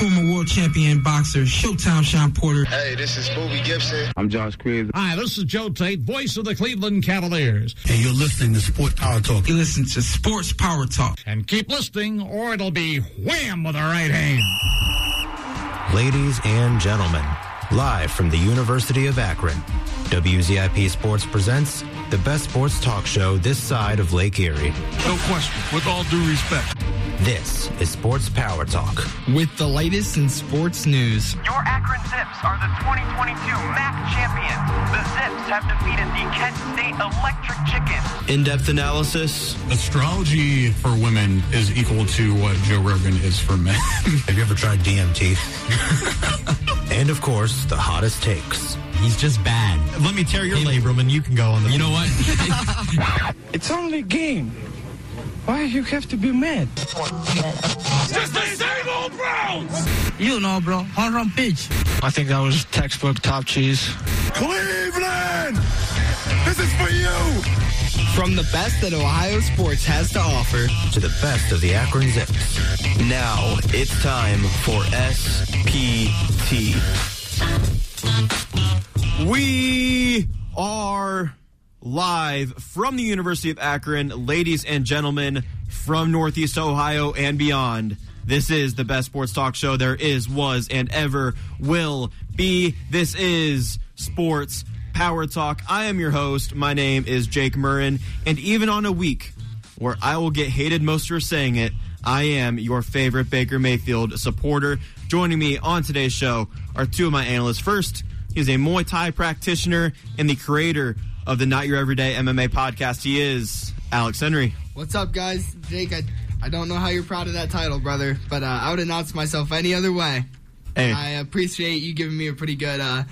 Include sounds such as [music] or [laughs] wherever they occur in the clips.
former world champion boxer Showtime Shawn Porter. Hey, this is Bobby Gibson. I'm Josh Cribbs. Hi, this is Joe Tait, voice of the Cleveland Cavaliers. And you're listening to Sports Power Talk. You listen to Sports Power Talk. And keep listening, or it'll be wham with the right hand. Ladies and gentlemen, live from the University of Akron, WZIP Sports presents the best sports talk show this side of Lake Erie. No question, with all due respect. This is Sports Power Talk. With the latest in sports news. Your Akron Zips are the 2022 MAC champions. The Zips have defeated the Kent State Electric Chickens. In-depth analysis. Astrology for women is equal to what Joe Rogan is for men. [laughs] Have you ever tried DMT? [laughs] and of course, the hottest takes. He's just bad. Let me tear your labrum and you can go on the. You know what? [laughs] it's only a game. Why you have to be mad? Just the same old Browns! You know, bro. Home run pitch. I think that was textbook top cheese. Cleveland! This is for you! From the best that Ohio sports has to offer to the best of the Akron Zips. Now it's time for SPT. We are live from the University of Akron, ladies and gentlemen from Northeast Ohio and beyond. This is the best sports talk show there is, was, and ever will be. This is Sports Power Talk. I am your host. My name is Jake Murrin, and even on a week where I will get hated most for saying it, I am your favorite Baker Mayfield supporter. Joining me on today's show are two of my analysts. First, he is a Muay Thai practitioner and the creator of the Not Your Everyday MMA podcast. He is Alex Henry. What's up, guys? Jake, I, I don't know how you're proud of that title, brother, but uh, I would announce myself any other way. Hey. I appreciate you giving me a pretty good uh,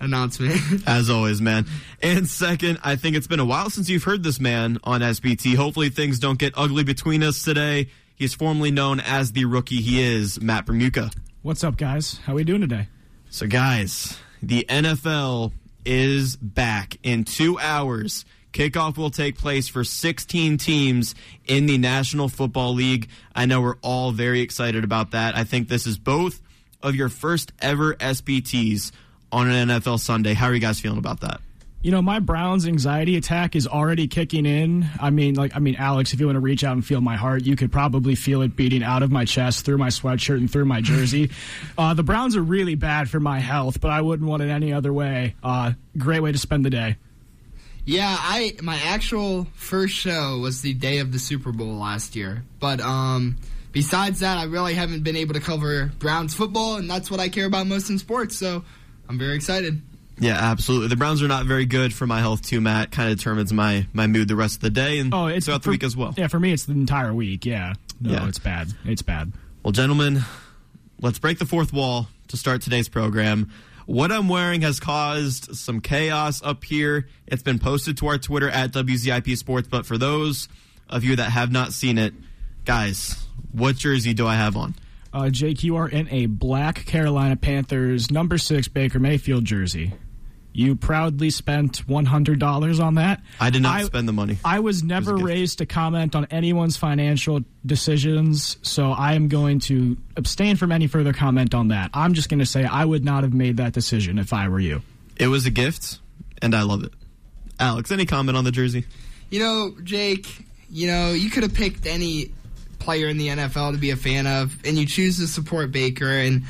announcement. [laughs] As always, man. And second, I think it's been a while since you've heard this man on SPT. Hopefully, things don't get ugly between us today. He's formerly known as the rookie he is, Matt Bermuca. What's up, guys? How are we doing today? So, guys, the NFL is back in two hours. Kickoff will take place for 16 teams in the National Football League. I know we're all very excited about that. I think this is both of your first ever SPTs on an NFL Sunday. How are you guys feeling about that? You know, my Browns anxiety attack is already kicking in. I mean, like, I mean, Alex, if you want to reach out and feel my heart, you could probably feel it beating out of my chest through my sweatshirt and through my [laughs] jersey. uh, the Browns are really bad for my health, but I wouldn't want it any other way. Uh, great way to spend the day. Yeah, I my actual first show was the day of the Super Bowl last year, but um, besides that, I really haven't been able to cover Browns football, and that's what I care about most in sports. So I'm very excited. Yeah, absolutely. The Browns are not very good for my health too, Matt. Kind of determines my my mood the rest of the day and oh, it's throughout for, the week as well. Yeah, for me, it's the entire week. Yeah, no, Yeah. it's bad. It's bad. Well, gentlemen, let's break the fourth wall to start today's program. What I'm wearing has caused some chaos up here. It's been posted to our Twitter at WZIP Sports, but for those of you that have not seen it, guys, what jersey do I have on? Uh, Jake, you are in a black Carolina Panthers number six Baker Mayfield jersey. You proudly spent one hundred dollars on that. I did not spend the money. I was never raised to comment on anyone's financial decisions, so I am going to abstain from any further comment on that. I'm just going to say I would not have made that decision if I were you. It was a gift, and I love it. Alex, any comment on the jersey? You know, Jake, you know, you could have picked any player in the NFL to be a fan of, and you choose to support Baker. And,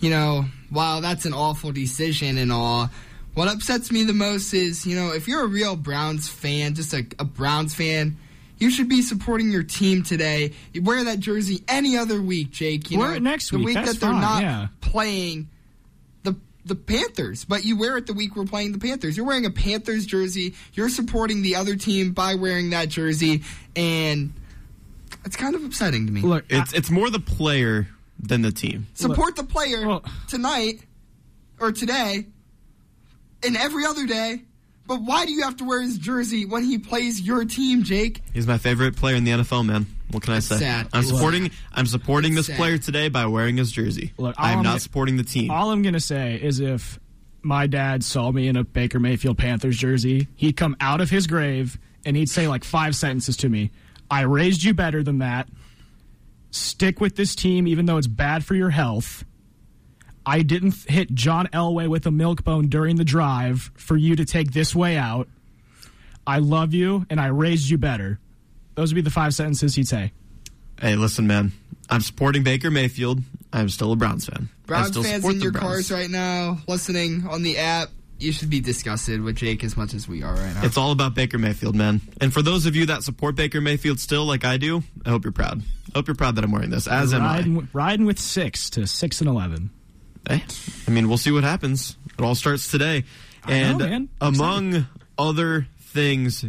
you know, while that's an awful decision and all, what upsets me the most is, you know, if you're a real Browns fan, just a, a Browns fan, you should be supporting your team today. You wear that jersey any other week, Jake. You Wear know, it next the week. week That's that they're fine, not yeah. playing the the Panthers, but you wear it the week we're playing the Panthers. You're wearing a Panthers jersey. You're supporting the other team by wearing that jersey, and it's kind of upsetting to me. Look, It's it's more the player than the team. support the player tonight or today and every other day. But why do you have to wear his jersey when he plays your team, Jake? He's my favorite player in the NFL, man. What can I say? sad. I'm It's supporting I'm supporting It's this sad. player today by wearing his jersey. Look, I am all not I'm- supporting the team. All I'm going to say is if my dad saw me in a Baker Mayfield Panthers jersey, he'd come out of his grave and he'd say like five sentences to me. I raised you better than that. stick with this team even though it's bad for your health. I didn't hit John Elway with a milk bone during the drive for you to take this way out. I love you and I raised you better. Those would be the five sentences he'd say. Hey, listen, man. I'm supporting Baker Mayfield. I'm still a Browns fan. Browns fans in your Browns. cars right now, listening on the app, you should be disgusted with Jake as much as we are right now. It's all about Baker Mayfield, man. And for those of you that support Baker Mayfield still, like I do, I hope you're proud. I hope you're proud that I'm wearing this, as riding, am I. Riding with six to six and eleven. Hey, I mean, we'll see what happens. It all starts today. And know, among other things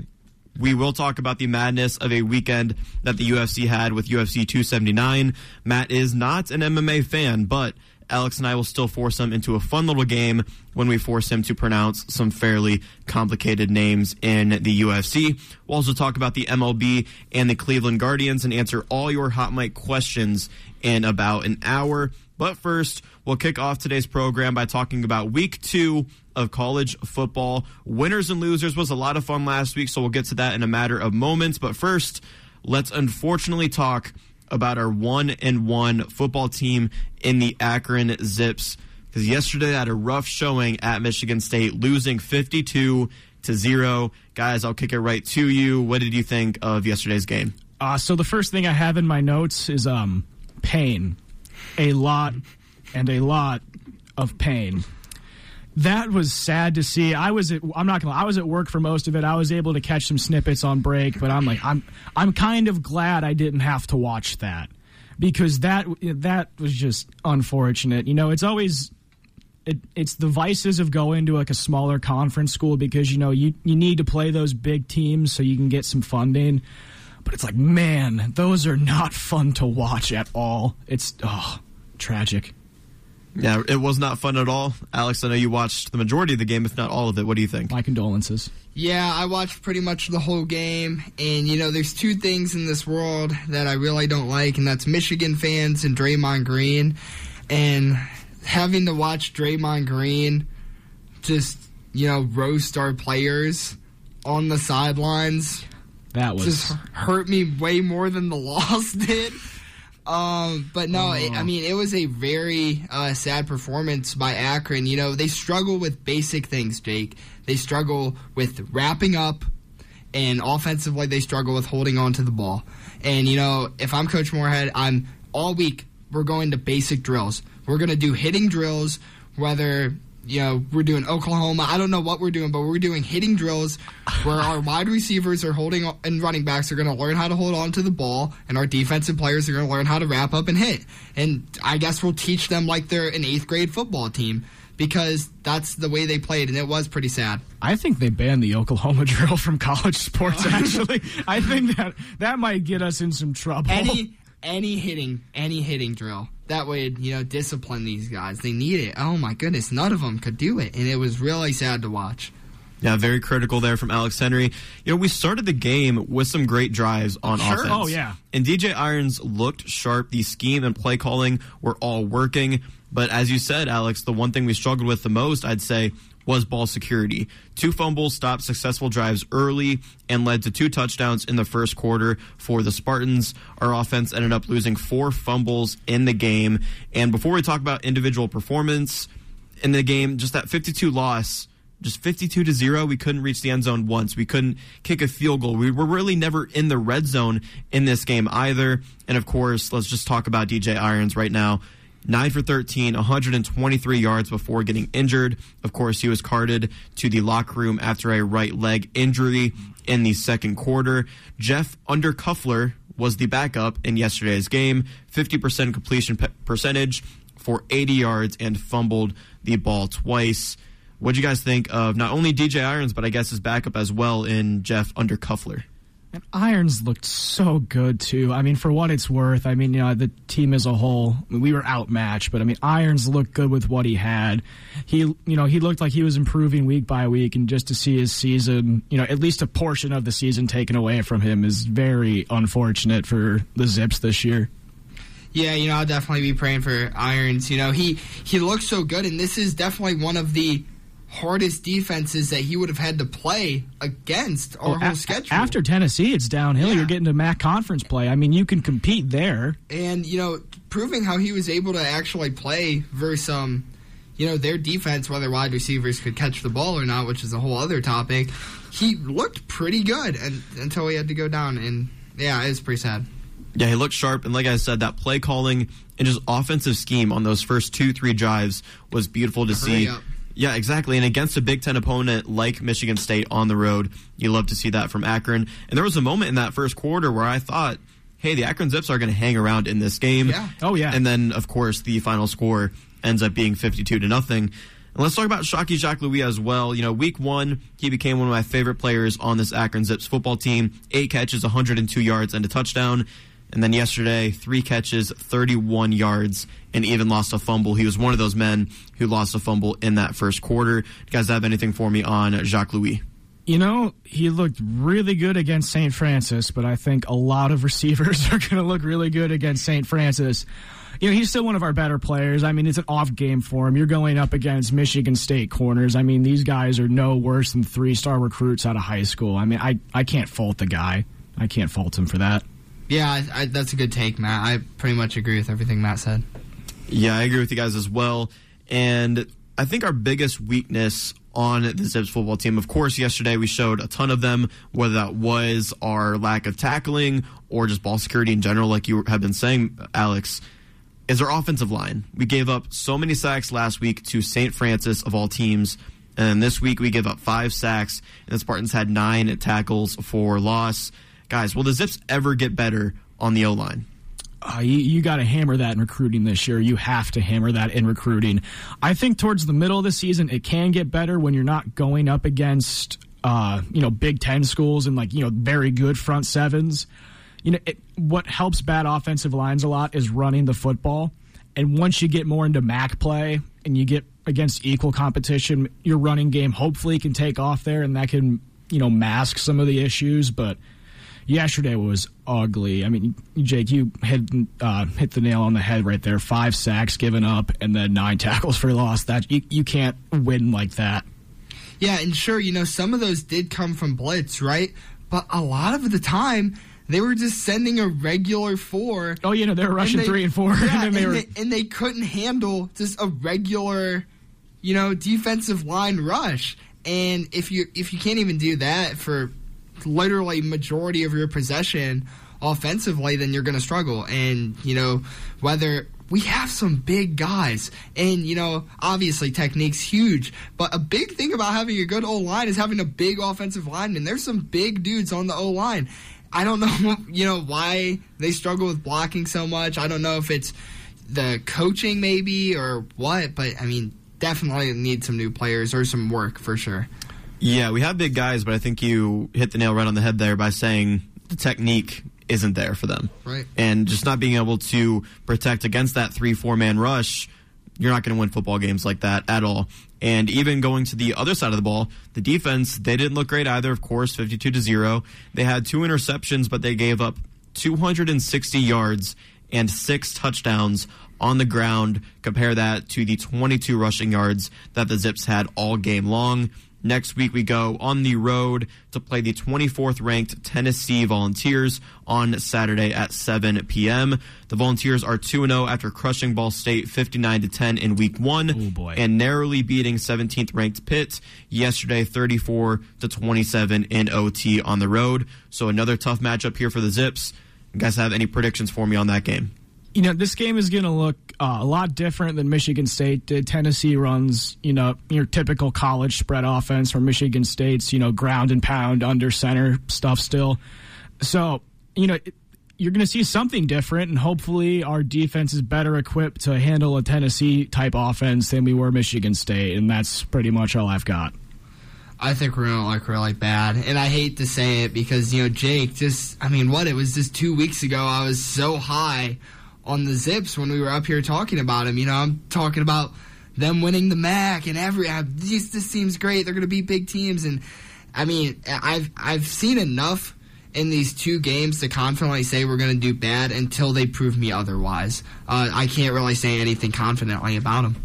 we will talk about the madness of a weekend that the UFC had with UFC 279. Matt is not an MMA fan, but Alex and I will still force him into a fun little game when we force him to pronounce some fairly complicated names in the UFC. We'll also talk about the MLB and the Cleveland Guardians and answer all your hot mic questions in about an hour. But first, we'll kick off today's program by talking about week two of college football. Winners and losers was a lot of fun last week, so we'll get to that in a matter of moments. But first, let's unfortunately talk about our one and one football team in the Akron Zips. Because yesterday had a rough showing at Michigan State, losing 52 to 0. Guys, I'll kick it right to you. What did you think of yesterday's game? Uh, so the first thing I have in my notes is um, pain. A lot and a lot of pain that was sad to see. I was at, I'm not gonna I was at work for most of it. I was able to catch some snippets on break, but I'm like I'm I'm kind of glad I didn't have to watch that because that that was just unfortunate. You know, it's always it, it's the vices of going to like a smaller conference school because you know you you need to play those big teams so you can get some funding. But it's like, man, those are not fun to watch at all. It's oh, tragic. Yeah, it was not fun at all. Alex, I know you watched the majority of the game, if not all of it. What do you think? My condolences. Yeah, I watched pretty much the whole game. And, you know, there's two things in this world that I really don't like, and that's Michigan fans and Draymond Green. And having to watch Draymond Green just, you know, roast our players on the sidelines. That was. Just hurt me way more than the [laughs] loss did. Um, but no, it, I mean, it was a very uh, sad performance by Akron. You know, they struggle with basic things, Jake. They struggle with wrapping up, and offensively, they struggle with holding on to the ball. And, you know, if I'm Coach Moorhead, I'm all week, we're going to basic drills. We're going to do hitting drills, whether you know, we're doing Oklahoma. I don't know what we're doing, but we're doing hitting drills where our [laughs] wide receivers are holding and running backs are going to learn how to hold on to the ball, and our defensive players are going to learn how to wrap up and hit. And I guess we'll teach them like they're an eighth grade football team because that's the way they played, and it was pretty sad. I think they banned the Oklahoma [laughs] drill from college sports. [laughs] Actually, I think that that might get us in some trouble. Any any hitting any hitting drill that would you know discipline these guys. They need it. Oh my goodness, none of them could do it, and it was really sad to watch. Yeah, very critical there from Alex Henry. You know, we started the game with some great drives on sure. Oh, offense. Oh yeah, and DJ Irons looked sharp. The scheme and play calling were all working. But as you said, Alex, the one thing we struggled with the most, I'd say, was ball security. Two fumbles stopped successful drives early and led to two touchdowns in the first quarter for the Spartans. Our offense ended up losing four fumbles in the game. And before we talk about individual performance in the game, just that 52 loss just 52 to 0 we couldn't reach the end zone once we couldn't kick a field goal we were really never in the red zone in this game either and of course let's just talk about dj irons right now 9 for 13, 123 yards before getting injured. Of course, he was carted to the locker room after a right leg injury in the second quarter. Jeff Undercuffler was the backup in yesterday's game, 50% completion pe- percentage for 80 yards and fumbled the ball twice. What do you guys think of not only DJ Irons, but I guess his backup as well in Jeff Undercuffler? And Irons looked so good too. I mean, for what it's worth, I mean, you know, the team as a whole, we were outmatched, but I mean, Irons looked good with what he had. He, you know, he looked like he was improving week by week, and just to see his season, you know, at least a portion of the season taken away from him is very unfortunate for the Zips this year. Yeah, you know, I'll definitely be praying for Irons. You know, he he looks so good, and this is definitely one of the hardest defenses that he would have had to play against our Oh, whole a- schedule. After Tennessee, it's downhill. You're getting to MAC conference play. I mean, you can compete there. and you know, proving how he was able to actually play versus um, you know, their defense, whether wide receivers could catch the ball or not, which is a whole other topic. He looked pretty good and, until he had to go down, and yeah, it's pretty sad. Yeah, he looked sharp, and like I said, that play calling and just offensive scheme on those first two, three drives was beautiful to Hurry see. up. Yeah, exactly. And against a Big Ten opponent like Michigan State on the road, you love to see that from Akron. And there was a moment in that first quarter where I thought, hey, the Akron Zips are going to hang around in this game. Yeah. Oh, yeah. And then, of course, the final score ends up being 52 to nothing. And let's talk about Shocky Jacques Louis as well. You know, week one, he became one of my favorite players on this Akron Zips football team. Eight catches, 102 yards, and a touchdown. And then yesterday, three catches, 31 yards, and even lost a fumble. He was one of those men who lost a fumble in that first quarter. You guys have anything for me on Jacques Louis? You know, he looked really good against St. Francis, but I think a lot of [laughs] receivers are going to look really good against St. Francis. You know, he's still one of our better players. I mean, it's an off game for him. You're going up against Michigan State corners. I mean, these guys are no worse than three star recruits out of high school. I mean, I, I can't fault the guy. I can't fault him for that. Yeah, I, I, that's a good take, Matt. I pretty much agree with everything Matt said. Yeah, I agree with you guys as well. And I think our biggest weakness on the Zips football team, of course, yesterday we showed a ton of them, whether that was our lack of tackling or just ball security in general, like you have been saying, Alex, is our offensive line. We gave up so many sacks last week to St. Francis of all teams. And this week we gave up five sacks, and the Spartans had nine tackles for loss. Guys, will the Zips ever get better on the O line? uh, you, you got to hammer that in recruiting this year. You have to hammer that in recruiting. I think towards the middle of the season, it can get better when you're not going up against, uh, you know, Big Ten schools and like you know very good front sevens. You know, it, what helps bad offensive lines a lot is running the football. And once you get more into MAC play and you get against equal competition, your running game hopefully can take off there, and that can you know mask some of the issues, but yesterday was ugly. I mean, Jake, you hit uh, hit the nail on the head right there. Five sacks given up, and then nine [laughs] tackles for loss. That you, you can't win like that. Yeah, and sure, you know, some of those did come from blitz, right? But a lot of the time, they were just sending a regular four. Oh, you know, they were rushing they- three and four, [laughs] Yeah, and then they and were. they, and they couldn't handle just a regular, you know, defensive line rush. And if you if you can't even do that for literally majority of your possession offensively, then you're going to struggle. And you know whether we have some big guys, and you know obviously technique's huge, but a big thing about having a good O line is having a big offensive lineman. There's some big dudes on the O line. I don't [laughs] know, you know, why they struggle with blocking so much. I don't know if it's the coaching maybe or what, but I mean, definitely need some new players or some work for sure. Yeah, we have big guys, but I think you hit the nail right on the head there by saying the technique isn't there for them. Right. And just not being able to protect against that three, four man rush, you're not going to win football games like that at all. And even going to the other side of the ball, the defense, they didn't look great either, of course, 52 to 0. They had two interceptions, but they gave up 260 yards and six touchdowns on the ground. Compare that to the 22 rushing yards that the Zips had all game long. Next week, we go on the road to play the 24th ranked Tennessee Volunteers on Saturday at 7 p.m. The Volunteers are 2 0 after crushing Ball State 59 to 10 in week one and narrowly beating 17th ranked Pitt yesterday 34 to 27 in OT on the road. So another tough matchup here for the Zips. You guys have any predictions for me on that game? You know, this game is going to look uh, a lot different than Michigan State did. Tennessee runs, you know, your typical college spread offense, where Michigan State's, you know, ground and pound under center stuff still. So, you know, you're going to see something different, and hopefully our defense is better equipped to handle a Tennessee type offense than we were Michigan State, and that's pretty much all I've got. I think we're gonna look really bad, and I hate to say it because you know Jake. Just I mean, what it was just two weeks ago. I was so high on the Zips when we were up here talking about him. You know, I'm talking about them winning the MAC and every. I, this, this seems great. They're gonna beat big teams, and I mean, I've I've seen enough in these two games to confidently say we're gonna do bad until they prove me otherwise. Uh, I can't really say anything confidently about them.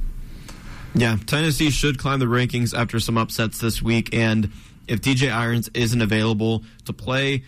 Yeah, Tennessee should climb the rankings after some upsets this week, and if DJ Irons isn't available to play,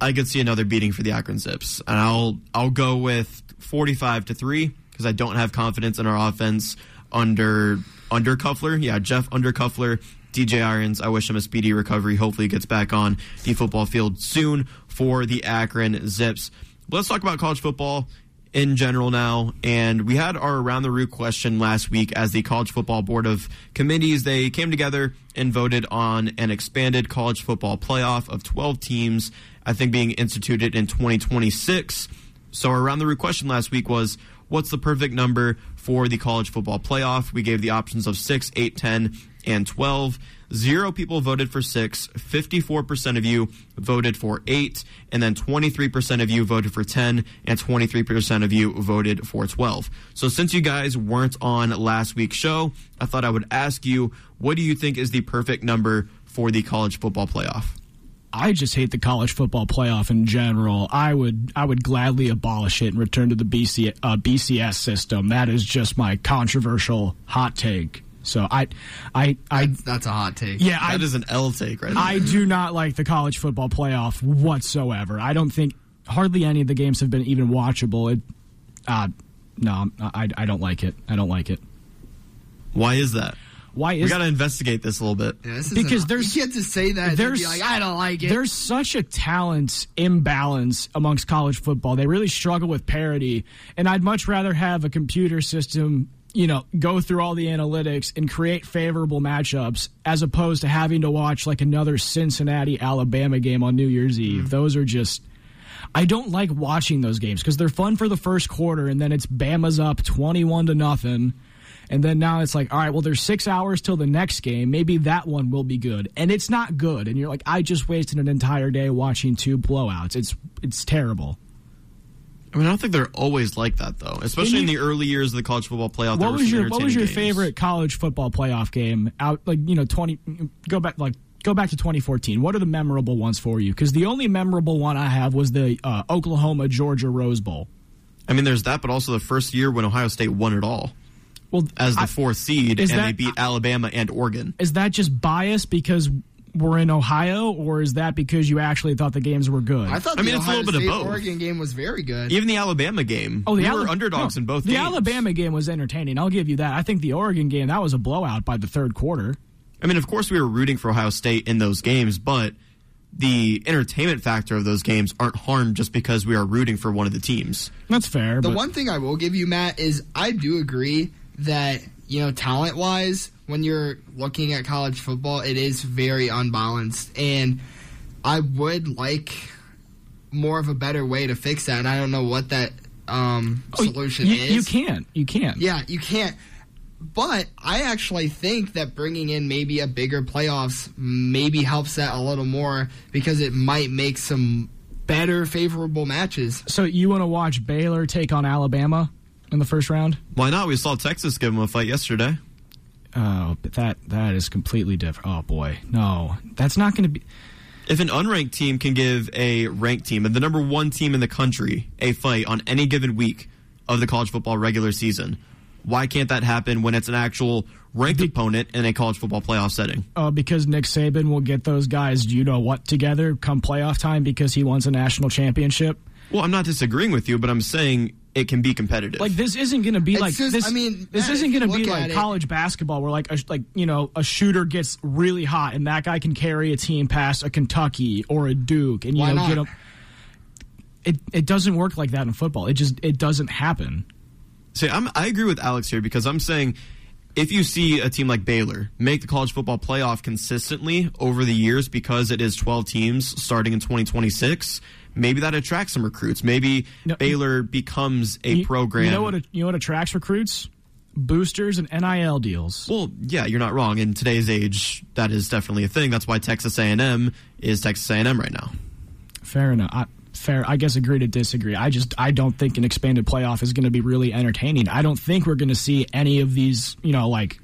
I could see another beating for the Akron Zips, and I'll I'll go with forty-five to three because I don't have confidence in our offense under Undercuffler. Yeah, Jeff Undercuffler. DJ Irons, I wish him a speedy recovery. Hopefully, he gets back on the football field soon for the Akron Zips. Let's talk about college football in general now. And we had our around the Roo question last week as the college football board of committees. They came together and voted on an expanded college football playoff of 12 teams, I think being instituted in 2026. So around the Roo question last week was what's the perfect number for the college football playoff? We gave the options of 6, 8, 10, and 12. Zero people voted for six. 54% of you voted for eight. And then 23% of you voted for 10. And 23% of you voted for 12. So since you guys weren't on last week's show, I thought I would ask you what do you think is the perfect number for the college football playoff? I just hate the college football playoff in general. I would I would gladly abolish it and return to the BC, uh, BCS system. That is just my controversial hot take. So I, I, I. That's, that's a hot take. Yeah, that I, is an L take, right? I do not like the college football playoff whatsoever. I don't think hardly any of the games have been even watchable. It, uh, no, I, I don't like it. I don't like it. Why is that? Why is we got to investigate this a little bit? Yeah, this because an, there's you get to say that. There's like I don't like it. There's such a talent imbalance amongst college football. They really struggle with parity, and I'd much rather have a computer system you know, go through all the analytics and create favorable matchups as opposed to having to watch like another Cincinnati Alabama game on New Year's Eve. Mm. Those are just I don't like watching those games because they're fun for the first quarter and then it's Bama's up 21 to nothing. And then now it's like, all right, well, there's six hours till the next game. Maybe that one will be good, and it's not good. And you're like, I just wasted an entire day watching two blowouts. It's it's terrible. I mean, I don't think they're always like that though, especially in, the early years of the college football playoff. What was your What was your games. favorite college football playoff game? Out like you know twenty. Go back like go back to 2014. What are the memorable ones for you? Because the only memorable one I have was the uh, Oklahoma Georgia Rose Bowl. I mean, there's that, but also the first year when Ohio State won it all. Well, as the I, fourth seed, and that, they beat Alabama and Oregon. Is that just bias because we're in Ohio, or is that because you actually thought the games were good? I thought. I mean, it's a little State bit of both. Oregon game was very good. Even the Alabama game. Oh, the we Ala- were underdogs no, in both. The games. Alabama game was entertaining. I'll give you that. I think the Oregon game that was a blowout by the third quarter. I mean, of course, we were rooting for Ohio State in those games, but the entertainment factor of those games aren't harmed just because we are rooting for one of the teams. That's fair. The but- one thing I will give you, Matt, is I do agree that you know, talent wise, when you're looking at college football, it is very unbalanced. And I would like more of a better way to fix that. And I don't know what that um, Oh, solution you, is. You can't. You can't. Yeah, you can't. But I actually think that bringing in maybe a bigger playoffs maybe helps that a little more because it might make some better favorable matches. So you want to watch Baylor take on Alabama in the first round? Why not? We saw Texas give them a fight yesterday. Oh, but that that is completely different. Oh boy, no, that's not going to be. If an unranked team can give a ranked team and the number one team in the country a fight on any given week of the college football regular season, why can't that happen when it's an actual ranked opponent in a college football playoff setting? Uh, because Nick Saban will get those guys, you know what, together come playoff time because he wants a national championship. Well, I'm not disagreeing with you, but I'm saying it can be competitive. Like this isn't going to be It's like just- this. I mean, this Matt, isn't going to be like at it- college basketball where like a, like you know a shooter gets really hot and that guy can carry a team past a Kentucky or a Duke and you Why know not? get them. It it doesn't work like that in football. It just it doesn't happen. See, I'm, I agree with Alex here because I'm saying if you see a team like Baylor make the college football playoff consistently over the years because it is 12 teams starting in 2026, maybe that attracts some recruits. Maybe No, Baylor becomes a You- program. You know what? You know what attracts recruits? Boosters and NIL deals. well, yeah, you're not wrong. In today's age, that is definitely a thing. That's why Texas A&M is Texas A&M right now. Fair enough. I, fair. I guess agree to disagree. I just I don't think an expanded playoff is going to be really entertaining. I don't think we're going to see any of these. You know, like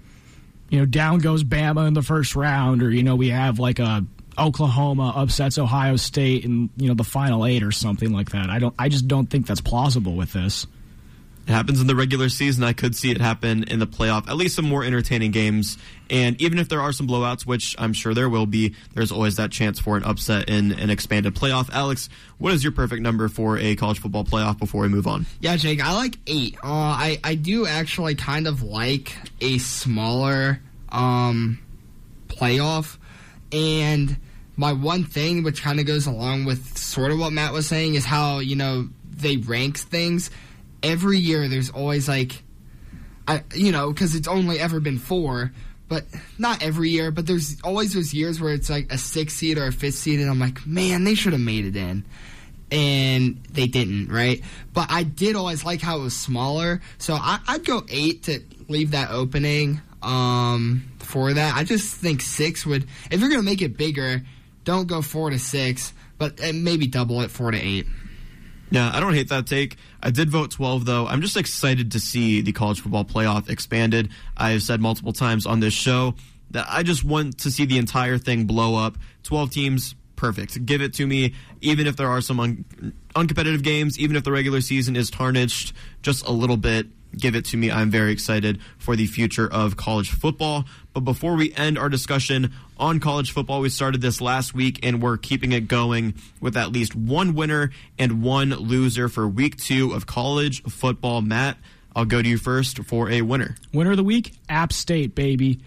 you know, down goes Bama in the first round, or you know, we have like a Oklahoma upsets Ohio State in you know the final eight or something like that. I don't. I just don't think that's plausible with this. It happens in the regular season. I could see it happen in the playoff. At least some more entertaining games. And even if there are some blowouts, which I'm sure there will be, there's always that chance for an upset in an expanded playoff. Alex, what is your perfect number for a college football playoff before we move on? Yeah, Jake, I like eight. Uh, I I do actually kind of like a smaller um, playoff, and my one thing, which kind of goes along with sort of what Matt was saying, is how you know they rank things. Every year, there's always like, I you know, because it's only ever been four, but not every year. But there's always those years where it's like a six seed or a fifth seed, and I'm like, man, they should have made it in. And they didn't, right? But I did always like how it was smaller, so I, I'd go eight to leave that opening um, for that. I just think six would, if you're going to make it bigger, don't go four to six, but eh, maybe double it four to eight. Yeah, I don't hate that take. I did vote 12, though. I'm just excited to see the college football playoff expanded. I've said multiple times on this show that I just want to see the entire thing blow up. 12 teams, perfect. Give it to me, even if there are some un- uncompetitive games, even if the regular season is tarnished just a little bit give it to me. I'm very excited for the future of college football. But before we end our discussion on college football, we started this last week and we're keeping it going with at least one winner and one loser for week two of college football. Matt, I'll go to you first for a winner. Winner of the week, App State, baby.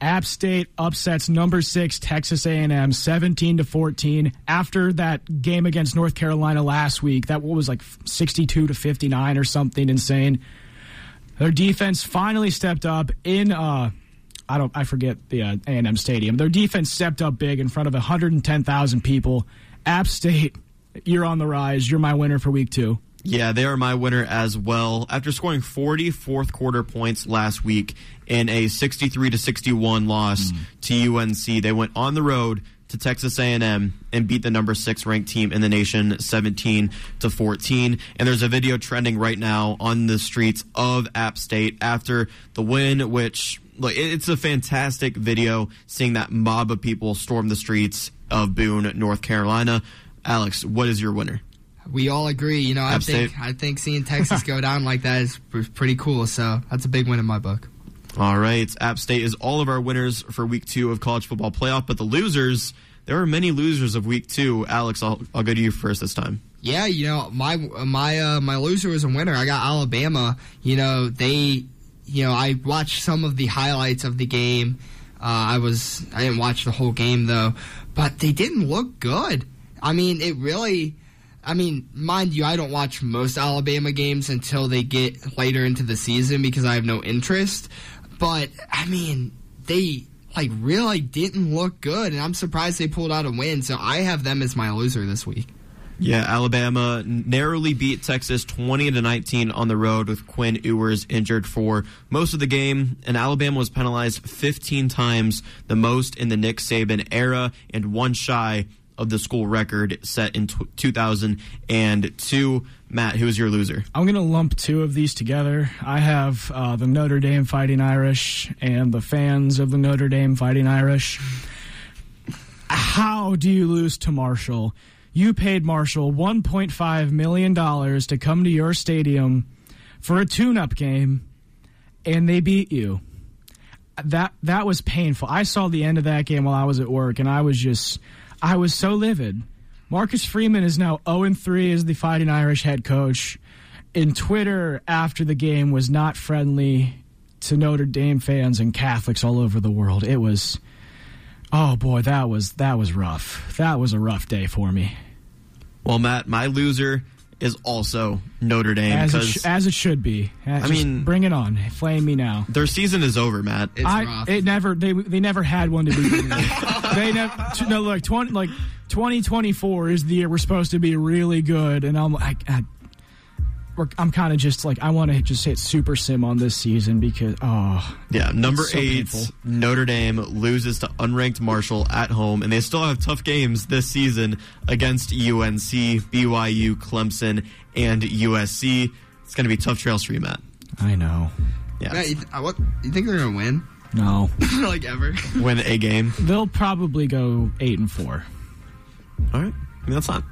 App State upsets number six Texas A&M 17 to 14 after that game against North Carolina last week. That was like 62 to 59 or something insane. Their defense finally stepped up in uh, I don't I forget the uh, A&M stadium. Their defense stepped up big in front of 110,000 people. App State, you're on the rise. You're my winner for week 2. Yeah, they are my winner as well. After scoring 40 fourth quarter points last week in a 63 to 61 loss mm. to UNC, they went on the road to Texas A&M and beat the number six ranked team in the nation 17 to 14. And there's a video trending right now on the streets of App State after the win, which look, it's a fantastic video seeing that mob of people storm the streets of Boone, North Carolina. Alex, what is your winner? We all agree. You know, App I think State. I think seeing Texas go down like that is pretty cool. So that's a big win in my book. All right. App State is all of our winners for week two of college football playoff, but the losers, there are many losers of week two. Alex, I'll, I'll go to you first this time. Yeah, you know, my my uh, my loser was a winner. I got Alabama. You know, they you know, I watched some of the highlights of the game. Uh, I was I didn't watch the whole game though, but they didn't look good. I mean, it really I mean, mind you, I don't watch most Alabama games until they get later into the season because I have no interest. But I mean, they like really didn't look good, and I'm surprised they pulled out a win. So I have them as my loser this week. Yeah, Alabama narrowly beat Texas 20 to 19 on the road with Quinn Ewers injured for most of the game, and Alabama was penalized 15 times, the most in the Nick Saban era, and one shy of the school record set in t- 2002. Matt, who is your loser? I'm going to lump two of these together. I have uh, the Notre Dame Fighting Irish and the fans of the Notre Dame Fighting Irish. How do you lose to Marshall? You paid Marshall $1.5 million to come to your stadium for a tune up game, and they beat you. That that was painful. I saw the end of that game while I was at work, and I was just I was so livid. Marcus Freeman is now 0 3 as the Fighting Irish head coach. In Twitter after the game was not friendly to Notre Dame fans and Catholics all over the world. It was oh boy, that was that was rough. That was a rough day for me. Well, Matt, my loser is also Notre Dame as, it, sh- as it should be. Uh, I mean, bring it on, flame me now. Their season is over, Matt. It's I, rough. It never they they never had one to begin [laughs] with. they never no look twenty like twenty twenty four is the year we're supposed to be really good, and I'm like. I, I'm kind of just like I want to just hit super sim on this season because oh yeah number so eight painful. Notre Dame loses to unranked Marshall at home and they still have tough games this season against UNC, BYU, Clemson, and USC. It's going to be tough trails for you, Matt. I know. Yeah. you, th- uh, what you think they're going to win? No, [laughs] like ever. Win a game. They'll probably go eight and four. All right. I mean that's not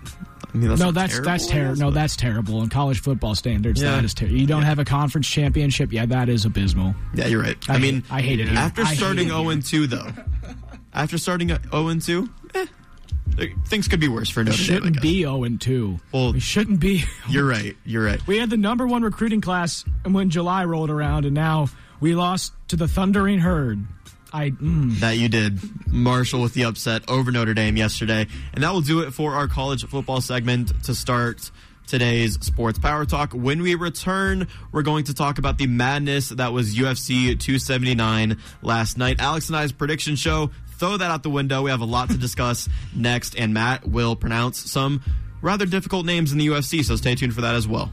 I mean, that's no, that's terrible, that's terrible. No, that's terrible. In college football standards, Yeah. that is terrible. You don't have a conference championship. Yeah, that is abysmal. Yeah, you're right. I I, hate- mean, I hate it. After I starting it. 0 and 2, though, [laughs] after starting 0 and 2, eh, things could be worse for Notre Dame. Shouldn't be 0 and 2. Well, we shouldn't be. [laughs] You're right. You're right. We had the number one recruiting class and when July rolled around, and now we lost to the Thundering Herd. I mm. That you did. Marshall with the upset over Notre Dame yesterday. And that will do it for our college football segment to start today's Sports Power Talk. When we return, we're going to talk about the madness that was UFC 279 last night. Alex and I's prediction show. Throw that out the window. We have a lot to discuss [laughs] next, and Matt will pronounce some rather difficult names in the UFC, so stay tuned for that as well.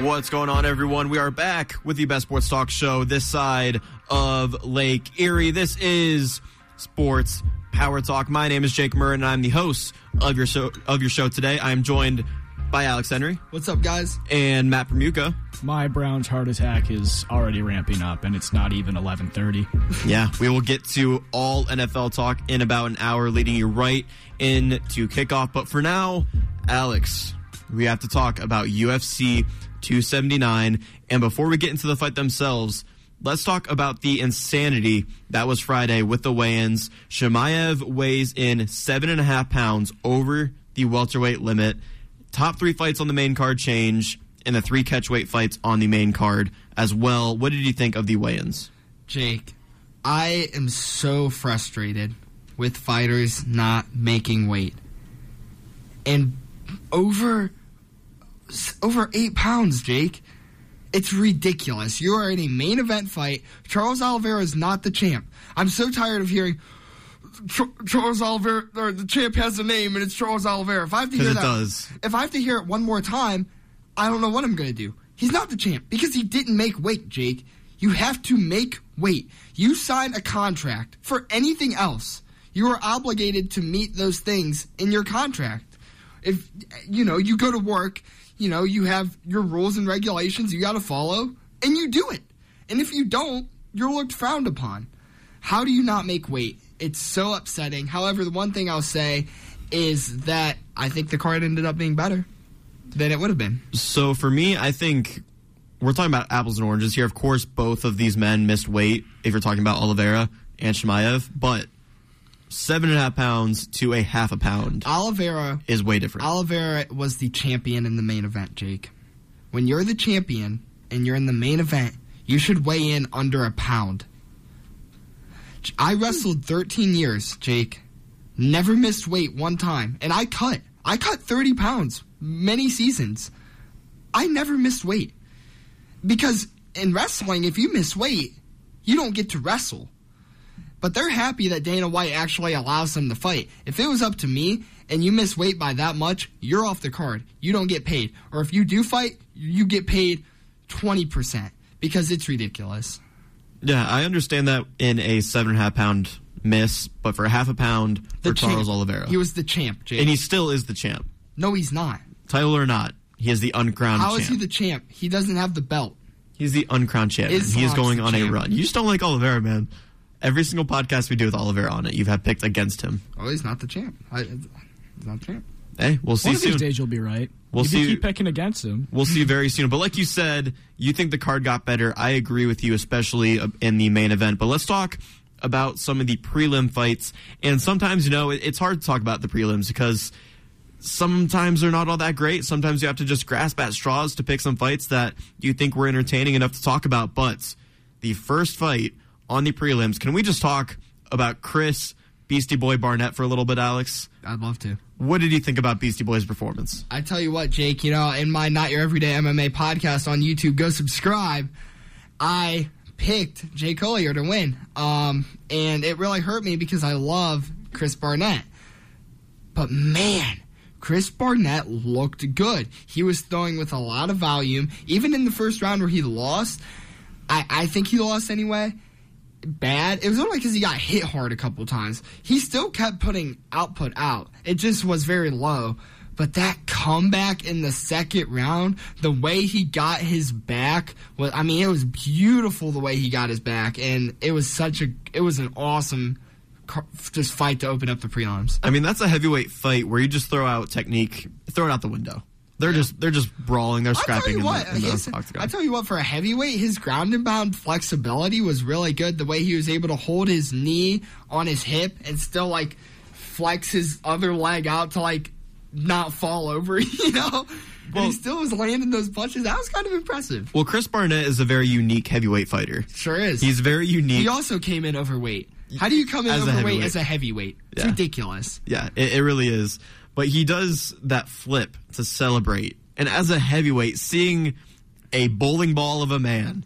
What's going on, everyone? We are back with the Best Sports Talk Show this side of Lake Erie. This is Sports Power Talk. My name is Jake Murray, and I'm the host of your show. Of your show today, I am joined by Alex Henry What's up, guys? and Matt Permuka. my Browns heart attack is already ramping up, and it's not even 11:30. [laughs] Yeah, we will get to all NFL talk in about an hour, leading you right into kickoff. But for now, Alex, we have to talk about UFC 279. And before we get into the fight themselves, let's talk about the insanity that was Friday with the weigh ins. Chimaev weighs in seven and a half pounds over the welterweight limit. Top three fights on the main card change, and the three catchweight fights on the main card as well. What did you think of the weigh ins? Jake, I am so frustrated with fighters not making weight. And over over 8 pounds, Jake. It's ridiculous. You are in a main event fight. Charles Oliveira is not the champ. I'm so tired of hearing Charles Oliveira or the champ has a name and it's Charles Oliveira. If I have to hear it that does. if I have to hear it one more time, I don't know what I'm going to do. He's not the champ because he didn't make weight, Jake. You have to make weight. You sign a contract for anything else. You are obligated to meet those things in your contract. If you know, you go to work, you know, you have your rules and regulations you got to follow and you do it. And if you don't, you're looked frowned upon. How do you not make weight? It's so upsetting. However, the one thing I'll say is that I think the card ended up being better than it would have been. So for me, I think we're talking about apples and oranges here. Of course, both of these men missed weight. If you're talking about Oliveira and Chimaev, but seven and a half pounds to a half a pound Oliveira is way different. Oliveira was the champion in the main event, Jake. When you're the champion and you're in the main event, you should weigh in under a pound. I wrestled 13 years, Jake. Never missed weight one time. And I cut. I cut 30 pounds many seasons. I never missed weight. Because in wrestling, if you miss weight, you don't get to wrestle. But they're happy that Dana White actually allows them to fight. If it was up to me and you miss weight by that much, you're off the card. You don't get paid. Or if you do fight, you get paid 20% because it's ridiculous. yeah, I understand that in a seven and a half pound miss, but for a half a pound The for Charles champ. Oliveira, He was the champ, Jake. and he still is the champ, no, he's not. title or not. He is the uncrowned How champ. is he the champ? He doesn't have the belt. He's the uncrowned champion. Islam's He is going on a run. You just don't like Oliveira, man. Every single podcast we do with Oliver on it, you've had picked against him. Oh, he's not the champ. I, he's not the champ. Hey, we'll see One of soon. these days you'll be right. We'll if see- you keep picking against him. We'll see very soon. But like you said, you think the card got better. I agree with you, especially uh, in the main event. But let's talk about some of the prelim fights. And sometimes, you know, it's hard to talk about the prelims because sometimes they're not all that great. Sometimes you have to just grasp at straws to pick some fights that you think were entertaining enough to talk about. But the first fight on the prelims, can we just talk about Chris Beastie Boy Barnett for a little bit, Alex? I'd love to. What did you think about Beastie Boy's performance? I tell you what, Jake, you know, in my Not Your Everyday MMA podcast on YouTube, go subscribe. I picked Jay Collier to win. Um, and it really hurt me because I love Chris Barnett. But man, Chris Barnett looked good. He was throwing with a lot of volume. Even in the first round where he lost, I, I think he lost anyway. Bad. It was only because he got hit hard a couple times. He still kept putting output out. It just was very low. But that comeback in the second round, the way he got his back was I mean, it was beautiful the way he got his back and it was such a it was an awesome just fight to open up the prelims. I mean, that's a heavyweight fight where you just throw out technique, throw it out the window. They're just they're just brawling, they're scrapping. I tell, you what, I tell you what, for a heavyweight, his ground and pound flexibility was really good. The way he was able to hold his knee on his hip and still like flex his other leg out to like not fall over, [laughs] you know. Well, he still was landing those punches. That was kind of impressive. Well, Chris Barnett is a very unique heavyweight fighter. Sure is. He's very unique. He also came in overweight. How do you come in as overweight a as a heavyweight? It's yeah. ridiculous. Yeah, it, it really is but he does that flip to celebrate. And as a heavyweight, seeing a bowling ball of a man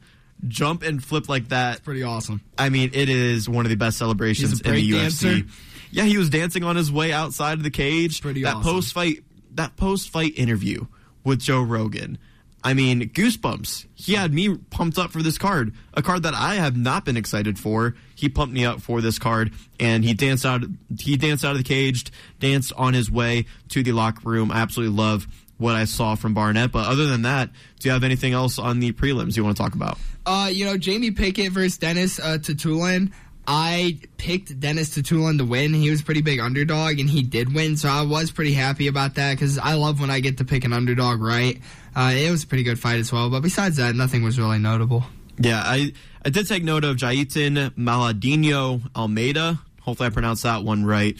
jump and flip like that, it's pretty awesome. I mean, it is one of the best celebrations in the dancer. UFC. Yeah, he was dancing on his way outside of the cage. Pretty that awesome. post fight, that post fight interview with Joe Rogan. I mean, goosebumps. He had me pumped up for this card, a card that I have not been excited for. He pumped me up for this card, and he danced out. He danced out of the cage, danced on his way to the locker room. I absolutely love what I saw from Barnett. But other than that, do you have anything else on the prelims you want to talk about? Uh, you know, Jamie Pickett versus Denis uh, Tiuliulin. I picked Denis Tiuliulin to win. He was pretty big underdog, and he did win, so I was pretty happy about that because I love when I get to pick an underdog right. Uh, it was a pretty good fight as well, but besides that, nothing was really notable. Yeah, I I did take note of Jailton Malhadinho Almeida. Hopefully, I pronounced that one right.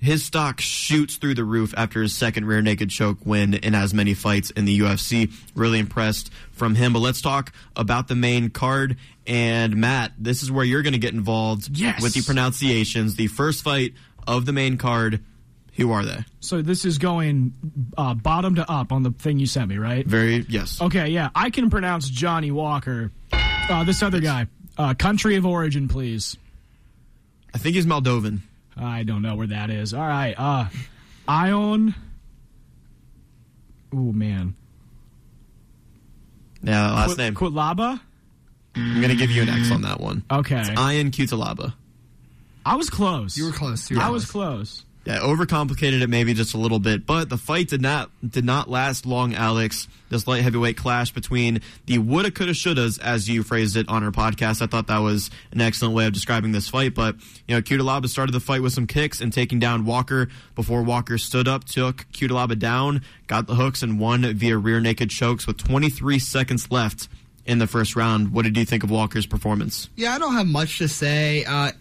His stock shoots through the roof after his second rear naked choke win in as many fights in the UFC. Really impressed from him. But let's talk about the main card. And Matt, this is where you're going to get involved yes. with the pronunciations. The first fight of the main card who are they? So this is going uh, bottom to up on the thing you sent me, right? Very yes. Okay, yeah, I can pronounce Johnny Walker. Uh, this other guy, uh, country of origin, please. I think he's Moldovan. I don't know where that is. All right, uh, Ion. Oh man. Yeah, last Qu- name. Cutelaba. I'm gonna give you an X on that one. Okay. It's Ion Cutelaba. I was close. You were close. You were I close. was close. Yeah, overcomplicated it maybe just a little bit, but the fight did not did not last long, Alex. This light heavyweight clash between the woulda, coulda, shouldas, as you phrased it on our podcast. I thought that was an excellent way of describing this fight. But you know, Cutelaba started the fight with some kicks and taking down Walker before Walker stood up, took Cutelaba down, got the hooks, and won via rear naked chokes with 23 seconds left in the first round. What did you think of Walker's performance? Yeah, I don't have much to say. Uh,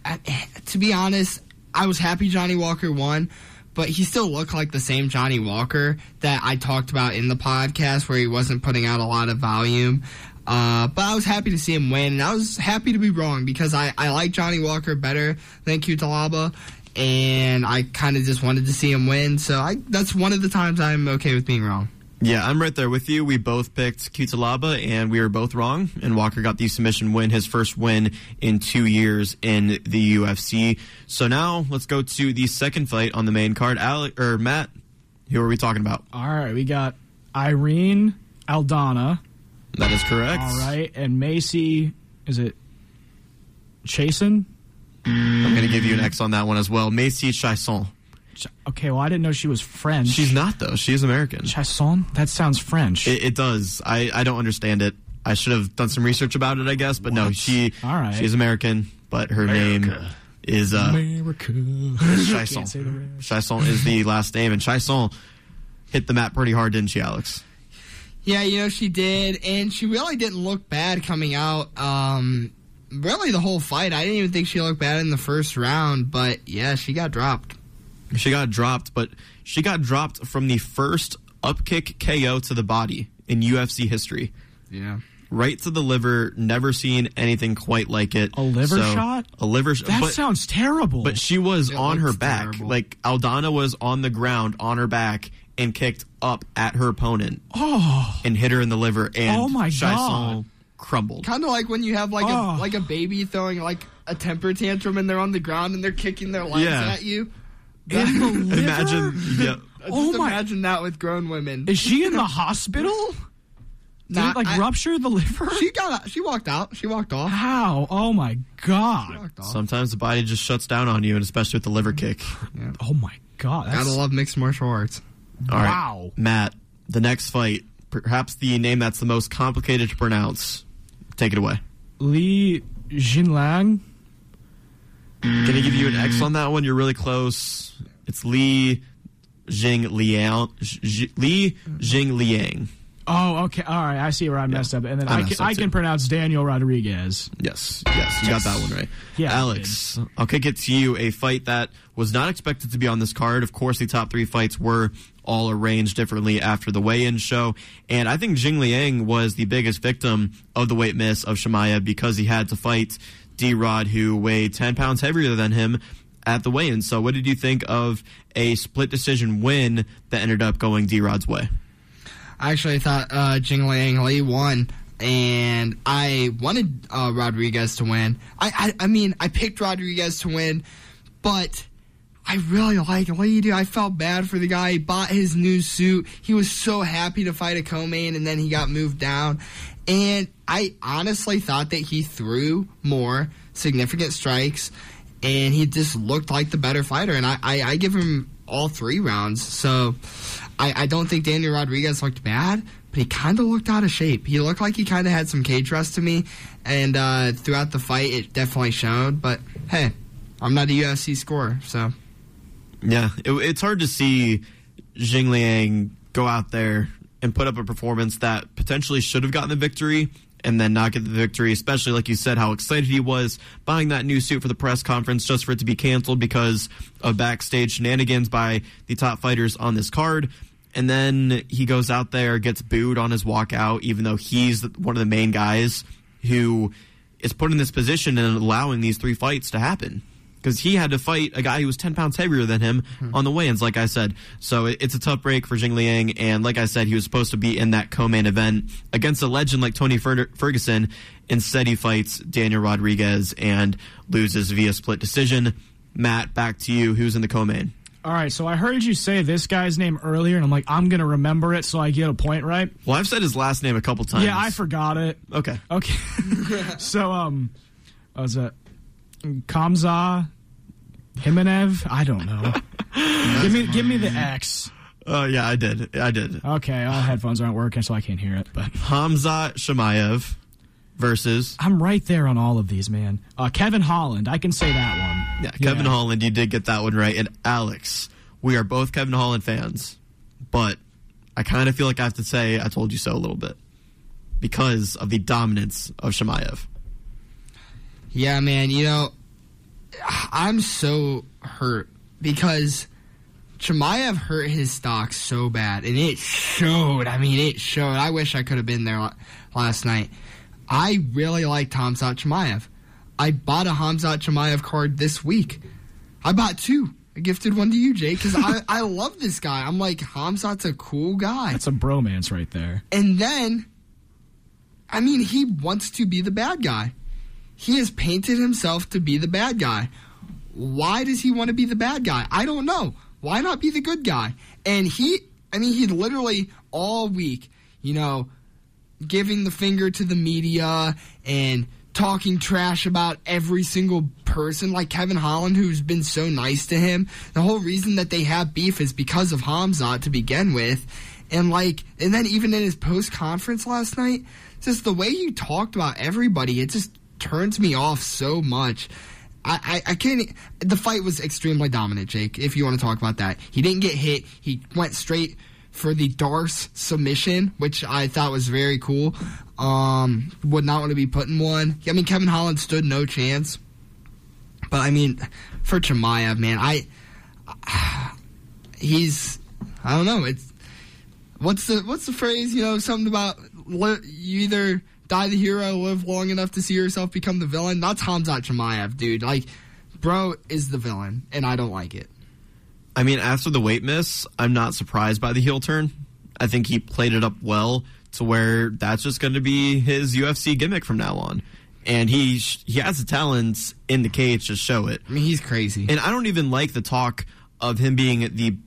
to be honest, I was happy Johnny Walker won, but he still looked like the same Johnny Walker that I talked about in the podcast where he wasn't putting out a lot of volume. Uh, but I was happy to see him win, and I was happy to be wrong because I, I like Johnny Walker better than Cutelaba, and I kind of just wanted to see him win. So I, that's one of the times I'm okay with being wrong. Yeah, I'm right there with you. We both picked Cutelaba, and we were both wrong. And Walker got the submission win, his first win in two years in the UFC. So now let's go to the second fight on the main card. Alec or Matt, who are we talking about? All right, we got Irene Aldana. That is correct. All right, and Macy, is it Chasen? I'm going to give you an X on that one as well. Macy Chiasson. Okay, well, I didn't know she was French. She's not though. She is American. Chasson? That sounds French. It, it, does. I, I don't understand it. I should have done some research about it, I guess. But what? no, she All right. she's American, but her America. name is uh, America. Chiasson. [laughs] Chiasson is the [laughs] last name, and Chiasson hit the mat pretty hard, didn't she, Alex? Yeah, you know she did, and she really didn't look bad coming out. Um, really, the whole fight, I didn't even think she looked bad in the first round, but yeah, she got dropped. She got dropped, but she got dropped from the first upkick KO to the body in UFC history. Yeah. Right to the liver, never seen anything quite like it. A liver so, shot? A liver shot. That but, sounds terrible. But she was it on her back. Terrible. Like Aldana was on the ground on her back and kicked up at her opponent. Oh. And hit her in the liver and oh my God. crumbled. Kind of like when you have like oh. a like a baby throwing like a temper tantrum and they're on the ground and they're kicking their legs Yeah. at you. In the liver? Imagine, yeah. Oh just Oh my- imagine that with grown women. Is she in the hospital? Did Nah, it like I- rupture the liver? She got out, she walked out. She walked off. How? Oh my god! Sometimes the body just shuts down on you, and especially with the liver kick. Oh my god! That's, Gotta love mixed martial arts. All right, Wow. Matt. The next fight, perhaps the name that's the most complicated to pronounce. Take it away. Li Jinlang. Can I give you an X on that one? You're really close. It's Li Jing Liang. Li Jing Liang. Oh, okay. All right. I see where I messed up. And then I I, can, I can pronounce Daniel Rodriguez. Yes, yes, you got that one right. Yeah, Alex, I'll kick it to you. A fight that was not expected to be on this card. Of course, the top three fights were all arranged differently after the weigh-in show, and I think Jing Liang was the biggest victim of the weight miss of Chimaev because he had to fight D Rod, who weighed ten pounds heavier than him at the weigh-in. So, what did you think of a split decision win that ended up going D Rod's way? I actually, thought uh, Jing Liang Li won, and I wanted uh, Rodriguez to win. I, I, I mean, I picked Rodriguez to win, but I really like Li. Dude, I felt bad for the guy. He bought his new suit. He was so happy to fight a co-main, and then he got moved down. And I honestly thought that he threw more significant strikes, and he just looked like the better fighter. And I, I, I give him all three rounds. So I, I don't think Daniel Rodriguez looked bad, but he kind of looked out of shape. He looked like he kind of had some cage rust to me, and uh, throughout the fight, it definitely showed. But hey, I'm not a UFC scorer, so. Yeah, it, it's hard to see Jing Liang go out there and put up a performance that potentially should have gotten the victory and then not get the victory, especially like you said, how excited he was buying that new suit for the press conference just for it to be canceled because of backstage shenanigans by the top fighters on this card. And then he goes out there, gets booed on his walkout, even though he's one of the main guys who is put in this position and allowing these three fights to happen because he had to fight a guy who was 10 pounds heavier than him on the weigh-ins, like I said. So it, it's a tough break for Jing Liang, and like I said, he was supposed to be in that co-main event against a legend like Tony Fer- Ferguson. Instead, he fights Daniel Rodriguez and loses via split decision. Matt, back to you. Who's in the co-main? All right. So I heard you say this guy's name earlier, and I'm like, I'm going to remember it so I get a point right. Well, I've said his last name a couple times. Yeah, I forgot it. Okay. Okay. [laughs] so, um, what was it? Kamza Himenev? I don't know. [laughs] give me, give me the X. Oh yeah, I did. I did. Okay, all headphones aren't working, so I can't hear it. But Hamza Chimaev versus. I'm right there on all of these, man. Uh, Kevin Holland, I can say that one. Yeah, Kevin Holland, you did get that one right. And Alex, we are both Kevin Holland fans, but I kind of feel like I have to say I told you so a little bit because of the dominance of Chimaev. Yeah, man. You know, I'm so hurt because Chimaev hurt his stock so bad, and it showed. I mean, it showed. I wish I could have been there last night. I really like Hamzat Chimaev. I bought a Hamzat Chimaev card this week. I bought two. I gifted one to you, Jake, because I, [laughs] I love this guy. I'm like, Hamzat's a cool guy. That's a bromance right there. And then, I mean, he wants to be the bad guy. He has painted himself to be the bad guy. Why does he want to be the bad guy? I don't know. Why not be the good guy? And he, I mean, he literally all week, you know, giving the finger to the media and talking trash about every single person like Kevin Holland who's been so nice to him. The whole reason that they have beef is because of Hamzat to begin with. And like and then even in his post conference last night, just the way you talked about everybody, it just turns me off so much. I, I, I can't. The fight was extremely dominant, Jake. If you want to talk about that, he didn't get hit. He went straight for the D'Arce submission, which I thought was very cool. Um, would not want to be put in one. I mean, Kevin Holland stood no chance. But I mean, for Chimaev, man, I [sighs] he's I don't know. It's what's the what's the phrase? You know, something about you either die the hero, live long enough to see yourself become the villain. That's Hamzat Chimaev, dude. Like, bro is the villain, and I don't like it. I mean, after the weight miss, I'm not surprised by the heel turn. I think he played it up well to where that's just going to be his UFC gimmick from now on. And he he has the talents in the cage to show it. I mean, he's crazy. And I don't even like the talk of him being the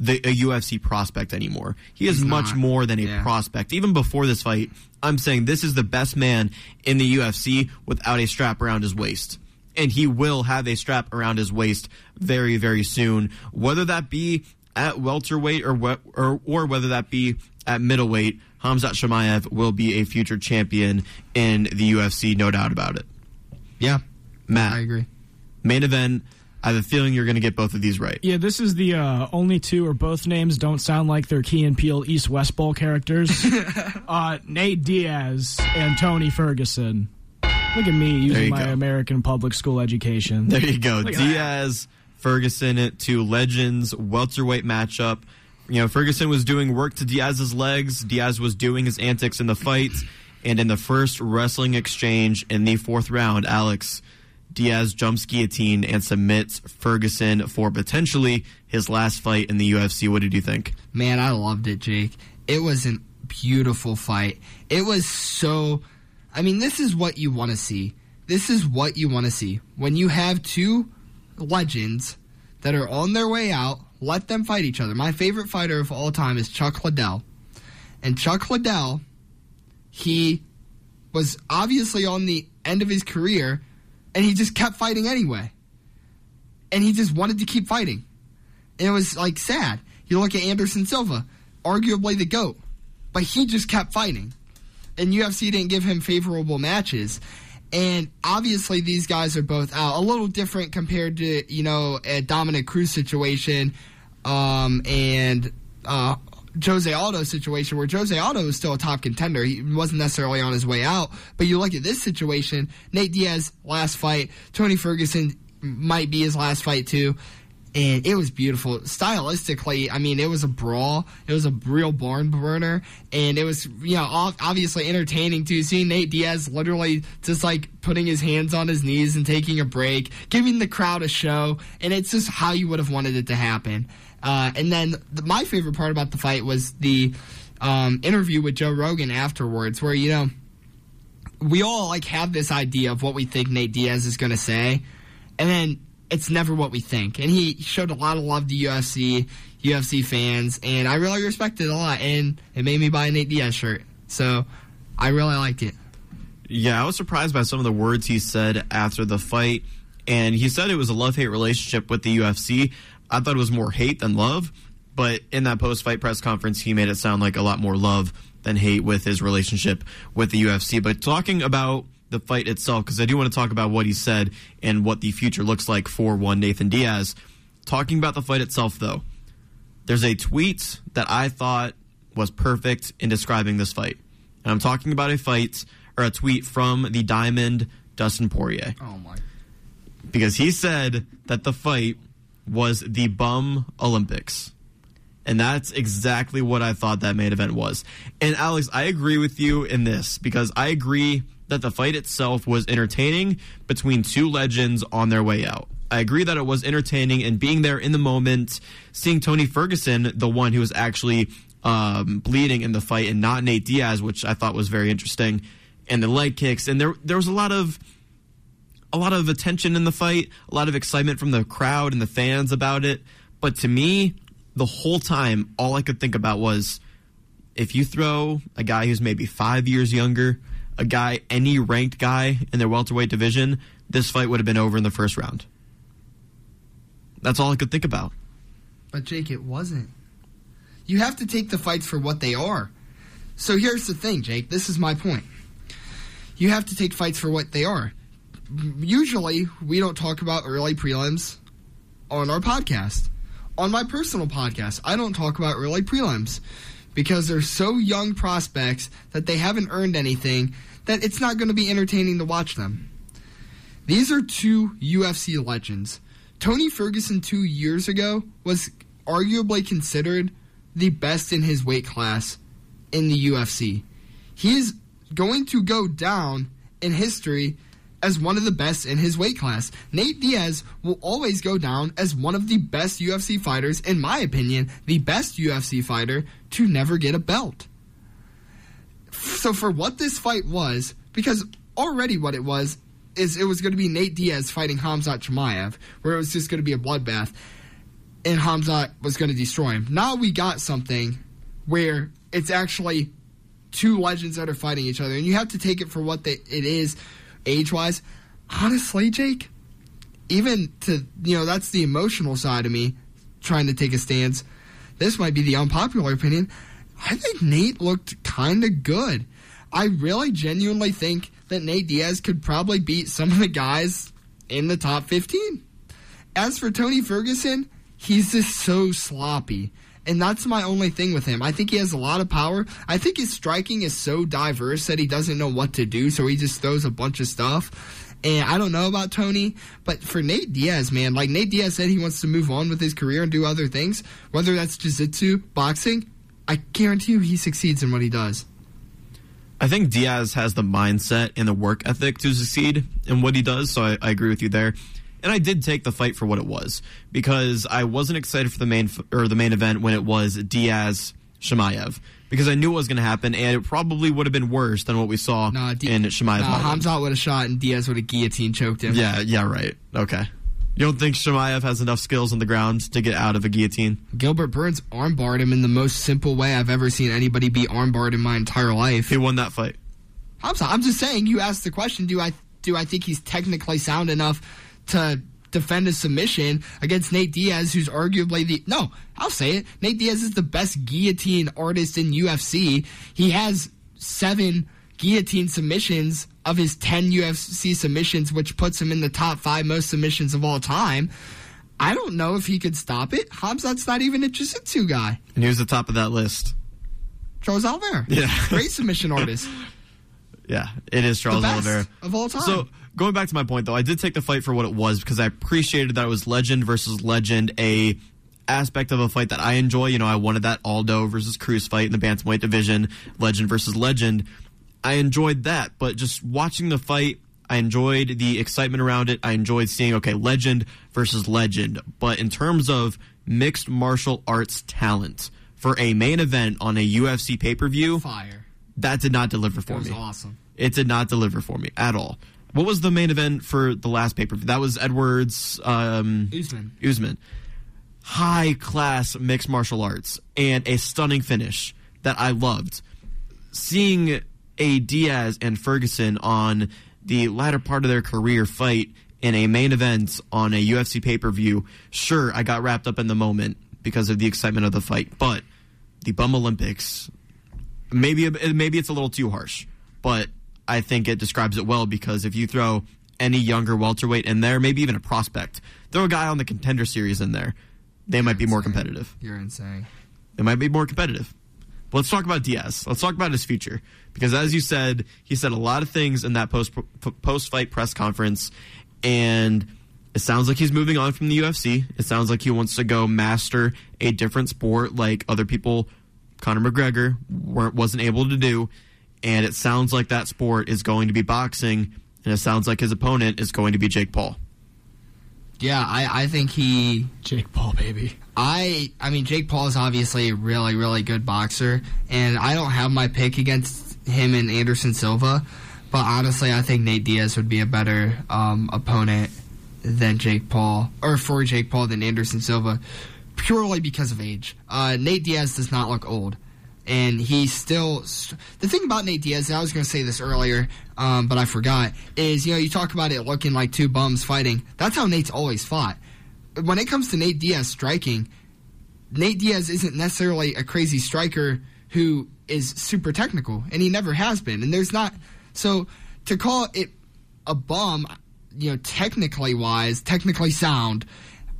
the a UFC prospect anymore. He is He's much not. more than a Yeah. prospect. Even before this fight, I'm saying this is the best man in the UFC without a strap around his waist. And he will have a strap around his waist very, very soon. Whether that be at welterweight or or, or whether that be at middleweight, Hamzat Chimaev will be a future champion in the UFC, no doubt about it. Yeah, Matt, I agree. Main event. I have a feeling you're going to get both of these right. Yeah, this is the uh, only two or both names don't sound like they're Key and Peele East West Bowl characters. [laughs] uh, Nate Diaz and Tony Ferguson. Look at me using my go. American public school education. There you go. Diaz, that. Ferguson, two legends, welterweight matchup. You know, Ferguson was doing work to Diaz's legs. Diaz was doing his antics in the fight. And in the first wrestling exchange in the fourth round, Alex Diaz jumps guillotine and submits Ferguson for potentially his last fight in the UFC. What did you think? Man, I loved it, Jake. It was a beautiful fight. It was so. I mean, this is what you want to see. This is what you want to see. When you have two legends that are on their way out, let them fight each other. My favorite fighter of all time is Chuck Liddell. And Chuck Liddell, he was obviously on the end of his career and he just kept fighting anyway. And he just wanted to keep fighting. And it was like sad. You look at Anderson Silva, arguably the GOAT, but he just kept fighting. And UFC didn't give him favorable matches. And obviously, these guys are both out. A little different compared to, you know, a Dominick Cruz situation um, and uh, Jose Aldo situation where Jose Aldo is still a top contender. He wasn't necessarily on his way out. But you look at this situation, Nate Diaz last fight, Tony Ferguson might be his last fight too. And it was beautiful. Stylistically, I mean, it was a brawl. It was a real barn burner. And it was, you know, obviously entertaining too. Seeing Nate Diaz literally just like putting his hands on his knees and taking a break, giving the crowd a show. And it's just how you would have wanted it to happen. Uh, and then the, my favorite part about the fight was the um, interview with Joe Rogan afterwards, where you know we all like have this idea of what we think Nate Diaz is going to say, and then it's never what we think. And he showed a lot of love to UFC, UFC fans, and I really respected it a lot. And it made me buy a Nate Diaz shirt, so I really liked it. Yeah, I was surprised by some of the words he said after the fight. And he said it was a love hate relationship with the UFC. I thought it was more hate than love, but in that post fight press conference, he made it sound like a lot more love than hate with his relationship with the UFC. But talking about the fight itself, because I do want to talk about what he said and what the future looks like for one Nathan Diaz. Talking about the fight itself, though, there's a tweet that I thought was perfect in describing this fight. And I'm talking about a fight or a tweet from the Diamond Dustin Poirier. Oh my. Because he said that the fight was the bum Olympics. And that's exactly what I thought that main event was. And Alex, I agree with you in this because I agree that the fight itself was entertaining between two legends on their way out. I agree that it was entertaining and being there in the moment, seeing Tony Ferguson, the one who was actually um, bleeding in the fight, and not Nate Diaz, which I thought was very interesting, and the leg kicks, and there there was a lot of a lot of attention in the fight, a lot of excitement from the crowd and the fans about it. But to me, the whole time, all I could think about was if you throw a guy who's maybe five years younger, a guy, any ranked guy in their welterweight division, this fight would have been over in the first round. That's all I could think about. But Jake, it wasn't. You have to take the fights for what they are. So here's the thing, Jake. This is my point. You have to take fights for what they are usually we don't talk about early prelims on our podcast. On my personal podcast, I don't talk about early prelims because they're so young prospects that they haven't earned anything that it's not going to be entertaining to watch them. These are two UFC legends. Tony Ferguson 2 years ago was arguably considered the best in his weight class in the UFC. He is going to go down in history as one of the best in his weight class. Nate Diaz will always go down as one of the best UFC fighters, in my opinion, the best UFC fighter to never get a belt. So, for what this fight was, because already what it was is it was going to be Nate Diaz fighting Hamzat Chimaev, where it was just going to be a bloodbath, and Hamzat was going to destroy him. Now we got something where it's actually two legends that are fighting each other, and you have to take it for what they, it is age wise, honestly, Jake, even to you know that's the emotional side of me trying to take a stance. this might be the unpopular opinion. I think Nate looked kind of good. I really genuinely think that Nate Diaz could probably beat some of the guys in the top 15. As for Tony Ferguson, he's just so sloppy. And that's my only thing with him. I think he has a lot of power. I think his striking is so diverse that he doesn't know what to do, so he just throws a bunch of stuff. And I don't know about Tony, but for Nate Diaz, man, like Nate Diaz said he wants to move on with his career and do other things, whether that's jiu jitsu, boxing, I guarantee you he succeeds in what he does. I think Diaz has the mindset and the work ethic to succeed in what he does, so I, I agree with you there. And I did take the fight for what it was because I wasn't excited for the main or the main event when it was Diaz Chimaev because I knew it was going to happen, and it probably would have been worse than what we saw nah, D- in Chimaev. Nah, Hamzat would have shot, and Diaz would have guillotine choked him. Yeah, yeah, right. Okay. You don't think Chimaev has enough skills on the ground to get out of a guillotine? Gilbert Burns armbarred him in the most simple way I've ever seen anybody be armbarred in my entire life. He won that fight. I'm, I'm just saying. You asked the question. Do I do I think he's technically sound enough to defend a submission against Nate Diaz, who's arguably the no, I'll say it. Nate Diaz is the best guillotine artist in UFC. He has seven guillotine submissions of his 10 UFC submissions, which puts him in the top five most submissions of all time. I don't know if he could stop it. Hamzat's not even a jiu-jitsu guy. And he was the top of that list. Charles Oliveira. Yeah. Great submission artist. [laughs] Yeah, it is Charles Oliveira. Of all time. So going back to my point though, I did take the fight for what it was because I appreciated that it was legend versus legend, a aspect of a fight that I enjoy. You know, I wanted that Aldo versus Cruz fight in the bantamweight division, legend versus legend. I enjoyed that, but just watching the fight, I enjoyed the excitement around it. I enjoyed seeing okay, legend versus legend. But in terms of mixed martial arts talent for a main event on a UFC pay per view, fire. That did not deliver for that me. Awesome. It did not deliver for me at all. What was the main event for the last pay per view? That was Edwards um, Usman. Usman. High class mixed martial arts and a stunning finish that I loved. Seeing a Diaz and Ferguson on the latter part of their career fight in a main event on a UFC pay per view. Sure, I got wrapped up in the moment because of the excitement of the fight, but the Bum Olympics, maybe maybe it's a little too harsh, but I think it describes it well because if you throw any younger welterweight in there, maybe even a prospect, throw a guy on the contender series in there, they You're might be insane. more competitive. You're insane. They might be more competitive. But let's talk about Diaz. Let's talk about his future because, as you said, he said a lot of things in that post post fight press conference, and it sounds like he's moving on from the UFC. It sounds like he wants to go master a different sport, like other people, Conor McGregor, weren't wasn't able to do, and it sounds like that sport is going to be boxing, and it sounds like his opponent is going to be Jake Paul. Yeah, I, I think he Jake Paul, baby. I I mean Jake Paul is obviously a really really good boxer, and I don't have my pick against him and Anderson Silva, but honestly I think Nate Diaz would be a better um, opponent than Jake Paul, or for Jake Paul than Anderson Silva, purely because of age. Uh, Nate Diaz does not look old. And he's still. The thing about Nate Diaz, I was going to say this earlier, um, but I forgot, is, you know, you talk about it looking like two bums fighting. That's how Nate's always fought when it comes to Nate Diaz striking, Nate Diaz isn't necessarily a crazy striker who is super technical, and he never has been. And there's not so to call it a bum, you know, technically wise, technically sound.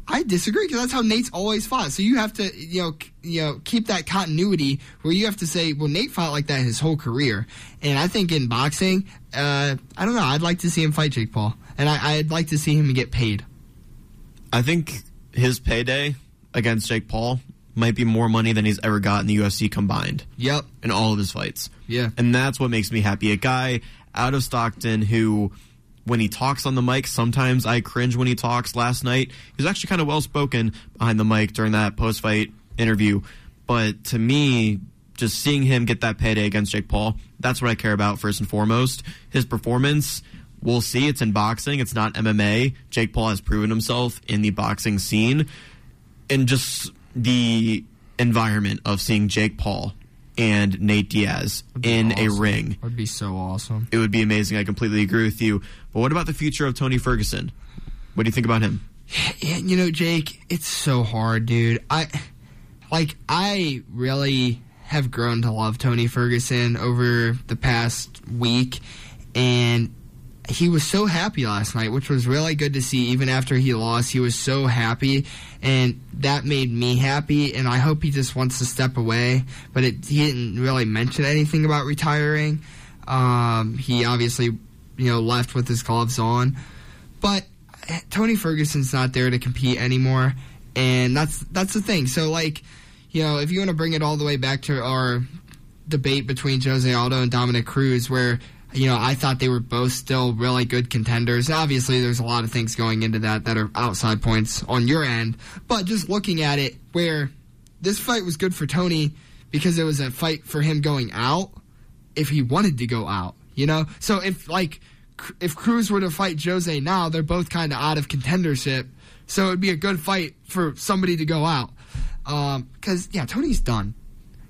I disagree because that's how Nate's always fought. So you have to, you know, you know, keep that continuity where you have to say, well, Nate fought like that his whole career. And I think in boxing, uh, I don't know. I'd like to see him fight Jake Paul, and I, I'd like to see him get paid. I think his payday against Jake Paul might be more money than he's ever got in the UFC combined. Yep. In all of his fights. Yeah. And that's what makes me happy. A guy out of Stockton who, when he talks on the mic, sometimes I cringe when he talks. Last night, he was actually kind of well spoken behind the mic during that post fight interview. But to me, just seeing him get that payday against Jake Paul, that's what I care about first and foremost. His performance We'll see. It's in boxing. It's not MMA. Jake Paul has proven himself in the boxing scene. And just the environment of seeing Jake Paul and Nate Diaz in awesome. a ring That would be so awesome. It would be amazing. I completely agree with you. But what about the future of Tony Ferguson? What do you think about him? Yeah, you know, Jake, it's so hard, dude. I like I really have grown to love Tony Ferguson over the past week, and he was so happy last night, which was really good to see. Even after he lost, he was so happy, and that made me happy. And I hope he just wants to step away. But it, he didn't really mention anything about retiring. Um, he obviously, you know, left with his gloves on, but Tony Ferguson's not there to compete anymore, and that's that's the thing. So like, you know, if you want to bring it all the way back to our debate between Jose Aldo and Dominick Cruz, where you know, I thought they were both still really good contenders. Obviously, there's a lot of things going into that that are outside points on your end. But just looking at it, where this fight was good for Tony because it was a fight for him going out if he wanted to go out, you know? So if, like, if Cruz were to fight Jose now, they're both kind of out of contendership. So it'd be a good fight for somebody to go out. Because, um, yeah, Tony's done.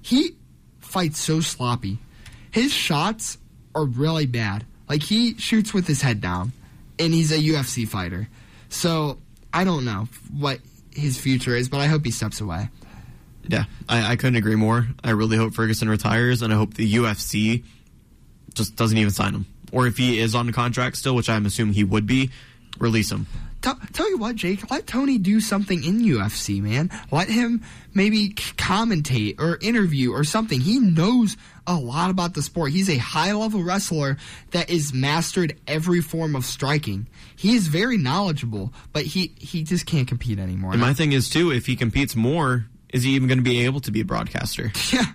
He fights so sloppy. His shots are really bad. Like he shoots with his head down, and he's a UFC fighter. So I don't know what his future is, but I hope he steps away. Yeah, I, I couldn't agree more. I really hope Ferguson retires, and I hope the UFC just doesn't even sign him. Or if he is on contract still, which I'm assuming he would be, release him. Tell, tell you what, Jake, let Tony do something in UFC, man. Let him maybe commentate or interview or something. He knows a lot about the sport. He's a high level wrestler that is mastered every form of striking. He is very knowledgeable, but he, he just can't compete anymore. And my thing is, too, if he competes more, is he even going to be able to be a broadcaster? [laughs] Yeah.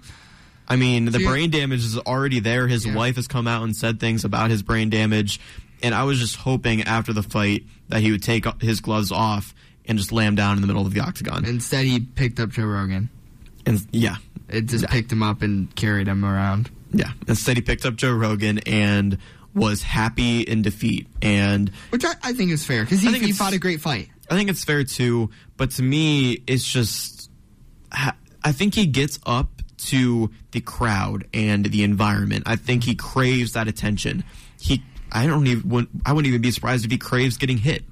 I mean, the brain damage is already there. His yeah. wife has come out and said things about his brain damage. And I was just hoping after the fight that he would take his gloves off and just lay him down in the middle of the octagon. Instead, he picked up Joe Rogan. And yeah, it just yeah. picked him up and carried him around. Yeah. Instead, he picked up Joe Rogan and was happy in defeat. And which I, I think is fair because he, he fought a great fight. I think it's fair too. But to me, it's just I think he gets up to the crowd and the environment. I think he craves that attention. He I don't even I wouldn't even be surprised if he craves getting hit.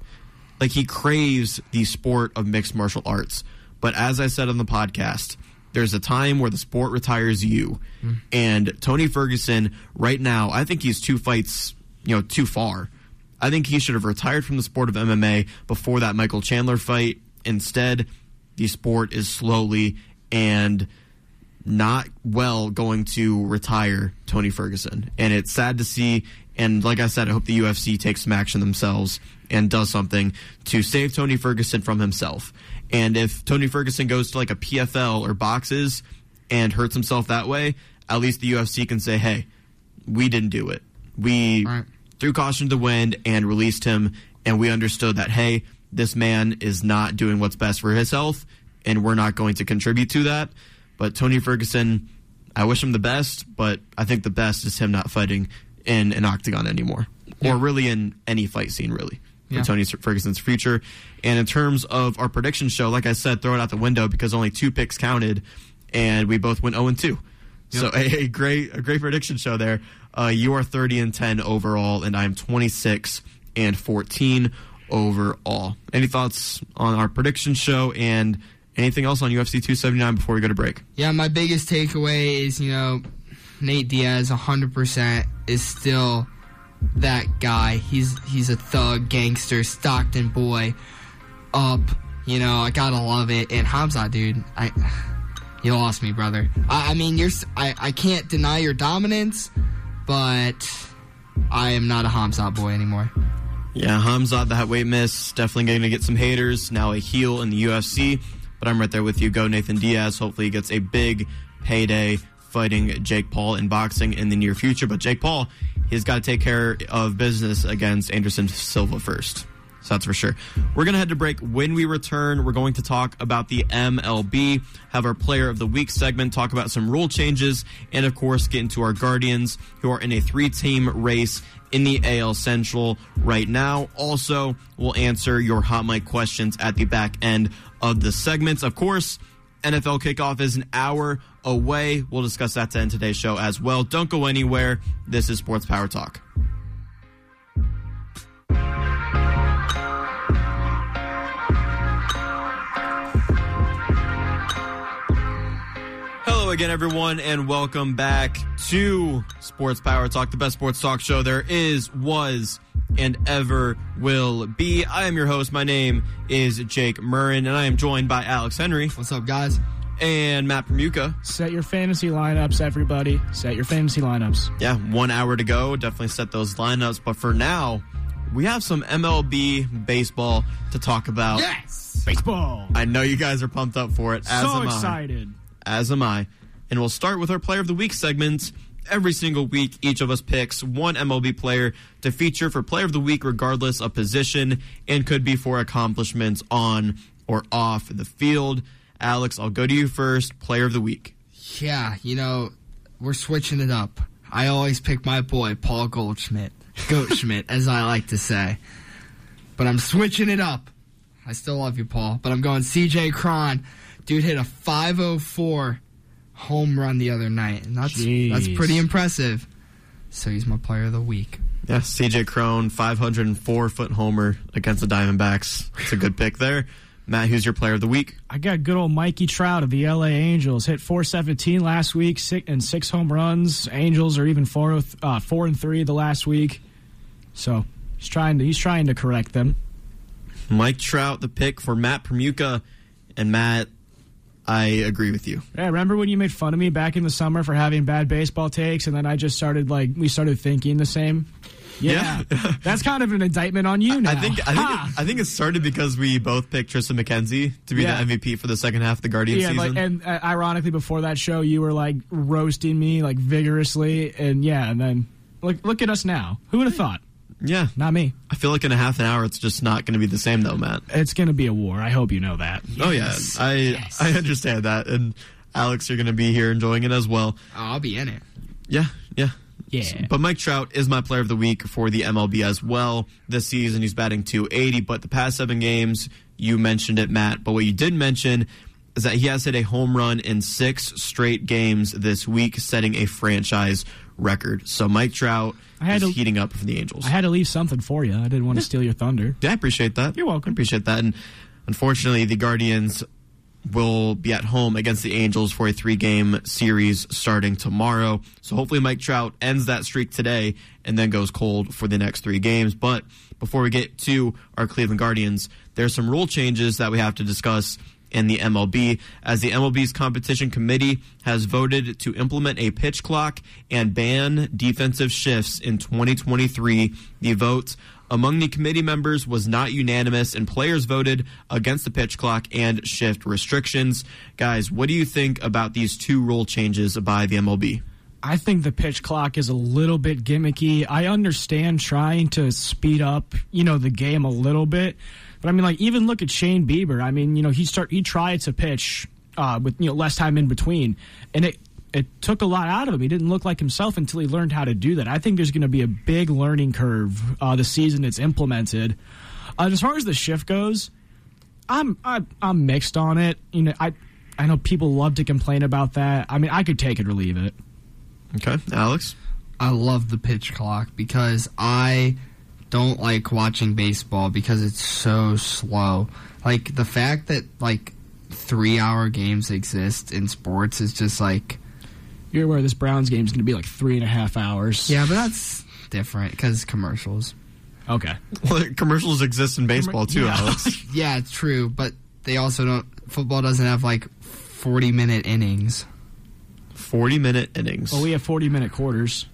Like he craves the sport of mixed martial arts. But as I said on the podcast, there's a time where the sport retires you. Mm. And Tony Ferguson, right now, I think he's two fights, you know, too far. I think he should have retired from the sport of MMA before that Michael Chandler fight. Instead, the sport is slowly and not well going to retire Tony Ferguson. And it's sad to see. And like I said, I hope the UFC takes some action themselves and does something to save Tony Ferguson from himself. And if Tony Ferguson goes to like a PFL or boxes and hurts himself that way, at least the UFC can say, hey, we didn't do it. We right. threw caution to the wind and released him. And we understood that, hey, this man is not doing what's best for his health, and we're not going to contribute to that. But Tony Ferguson, I wish him the best, but I think the best is him not fighting in an octagon anymore, yeah. or really in any fight scene, really for yeah. Tony Ferguson's future. And in terms of our prediction show, like I said, throw it out the window because only two picks counted, and we both went 0 and 2. So [laughs] a, a, great a great prediction show there. Uh, you are 30 and 10 overall, and I'm 26 and 14 overall. Any thoughts on our prediction show and anything else on UFC 279 before we go to break? Yeah, my biggest takeaway is you know Nate Diaz 100% is still that guy. He's he's a thug, gangster, Stockton boy. Up, you know, I gotta love it. And Hamza, dude, I [sighs] you lost me, brother. I, I mean, you're I, I can't deny your dominance, but I am not a Hamza boy anymore. Yeah, Hamza, that weight miss, definitely going to get some haters. Now a heel in the UFC, but I'm right there with you. Go Nathan Diaz. Hopefully, he gets a big payday fighting Jake Paul in boxing in the near future. But Jake Paul, he's got to take care of business against Anderson Silva first. So that's for sure. We're going to head to break. When we return, we're going to talk about the MLB, have our player of the week segment, talk about some rule changes, and of course, get into our Guardians, who are in a three team race in the AL Central right now. Also, we'll answer your hot mic questions at the back end of the segments. Of course, NFL kickoff is an hour away. We'll discuss that to end today's show as well. Don't go anywhere. This is Sports Power Talk. Hello again, everyone, and welcome back to Sports Power Talk, the best sports talk show there is, was, and ever will be. I am your host. My name is Jake Murrin, and I am joined by Alex Henry. What's up, guys? And Matt Permuka. Set your fantasy lineups, everybody. Set your fantasy lineups. Yeah, one hour to go. Definitely set those lineups. But for now, we have some MLB baseball to talk about. Yes! Baseball. I know you guys are pumped up for it. As so am excited. I. As am I. And we'll start with our Player of the Week segment. Every single week, each of us picks one MLB player to feature for Player of the Week, regardless of position, and could be for accomplishments on or off the field. Alex, I'll go to you first. Player of the Week. Yeah, you know, we're switching it up. I always pick my boy, Paul Goldschmidt. Goldschmidt, [laughs] as I like to say. But I'm switching it up. I still love you, Paul. But I'm going CJ Cron. Dude hit a 504 home run the other night. And that's Jeez. that's pretty impressive. So he's my player of the week. Yeah, CJ Cron, 504 foot homer against the Diamondbacks. It's a good pick there. Matt, who's your player of the week? I got good old Mikey Trout of the LA Angels. Hit 417 last week six, and six home runs. Angels are even four, uh, four and three the last week. So he's trying to he's trying to correct them. Mike Trout, the pick for Matt Permuka. And Matt, I agree with you. Yeah, remember when you made fun of me back in the summer for having bad baseball takes, and then I just started like we started thinking the same. Yeah, Yeah. [laughs] that's kind of an indictment on you now. I think I think it, I think it started because we both picked Triston McKenzie to be Yeah. the MVP for the second half of the Guardian yeah, season. like, and uh, ironically, before that show, you were like roasting me like vigorously, and yeah, and then look look at us now. Who would have thought? Yeah, Not me. I feel like in a half an hour it's just not going to be the same though, Matt. It's going to be a war. I hope you know that. Oh yeah, I I understand that, and Alex, you're going to be here enjoying it as well. Oh, I'll be in it. Yeah, yeah. Yeah. But Mike Trout is my player of the week for the MLB as well. This season he's batting 280, but the past seven games, you mentioned it, Matt. But what you did mention is that he has hit a home run in six straight games this week, setting a franchise record. So Mike Trout I had is to- heating up for the Angels. I had to leave something for you. I didn't want to steal your thunder. [laughs] Yeah, I appreciate that. You're welcome. I appreciate that. And unfortunately, the Guardians will be at home against the Angels for a three game series starting tomorrow. So hopefully, Mike Trout ends that streak today and then goes cold for the next three games. But before we get to our Cleveland Guardians, there's some rule changes that we have to discuss in the MLB, as the MLB's competition committee has voted to implement a pitch clock and ban defensive shifts in 2023. The vote among the committee members was not unanimous, and players voted against the pitch clock and shift restrictions. Guys, what do you think about these two rule changes by the MLB? I think the pitch clock is a little bit gimmicky. I understand trying to speed up, you know, the game a little bit, but I mean, like even look at Shane Bieber. I mean, you know, he start he tried to pitch uh, with you know less time in between, and it it took a lot out of him. He didn't look like himself until he learned how to do that. I think there's going to be a big learning curve uh, the season it's implemented. Uh, as far as the shift goes, I'm I, I'm mixed on it. You know, I I know people love to complain about that. I mean, I could take it or leave it. Okay, Alex. I love the pitch clock because I don't like watching baseball because it's so slow. Like the fact that like three hour games exist in sports is just like You're aware this Browns game is going to be like three and a half hours. yeah, but that's different because commercials. Okay. [laughs] Well, commercials exist in baseball too, Yeah. Alex. [laughs] Yeah, it's true, but they also don't. Football doesn't have like forty minute innings. 40 minute innings. Well, we have 40 minute quarters.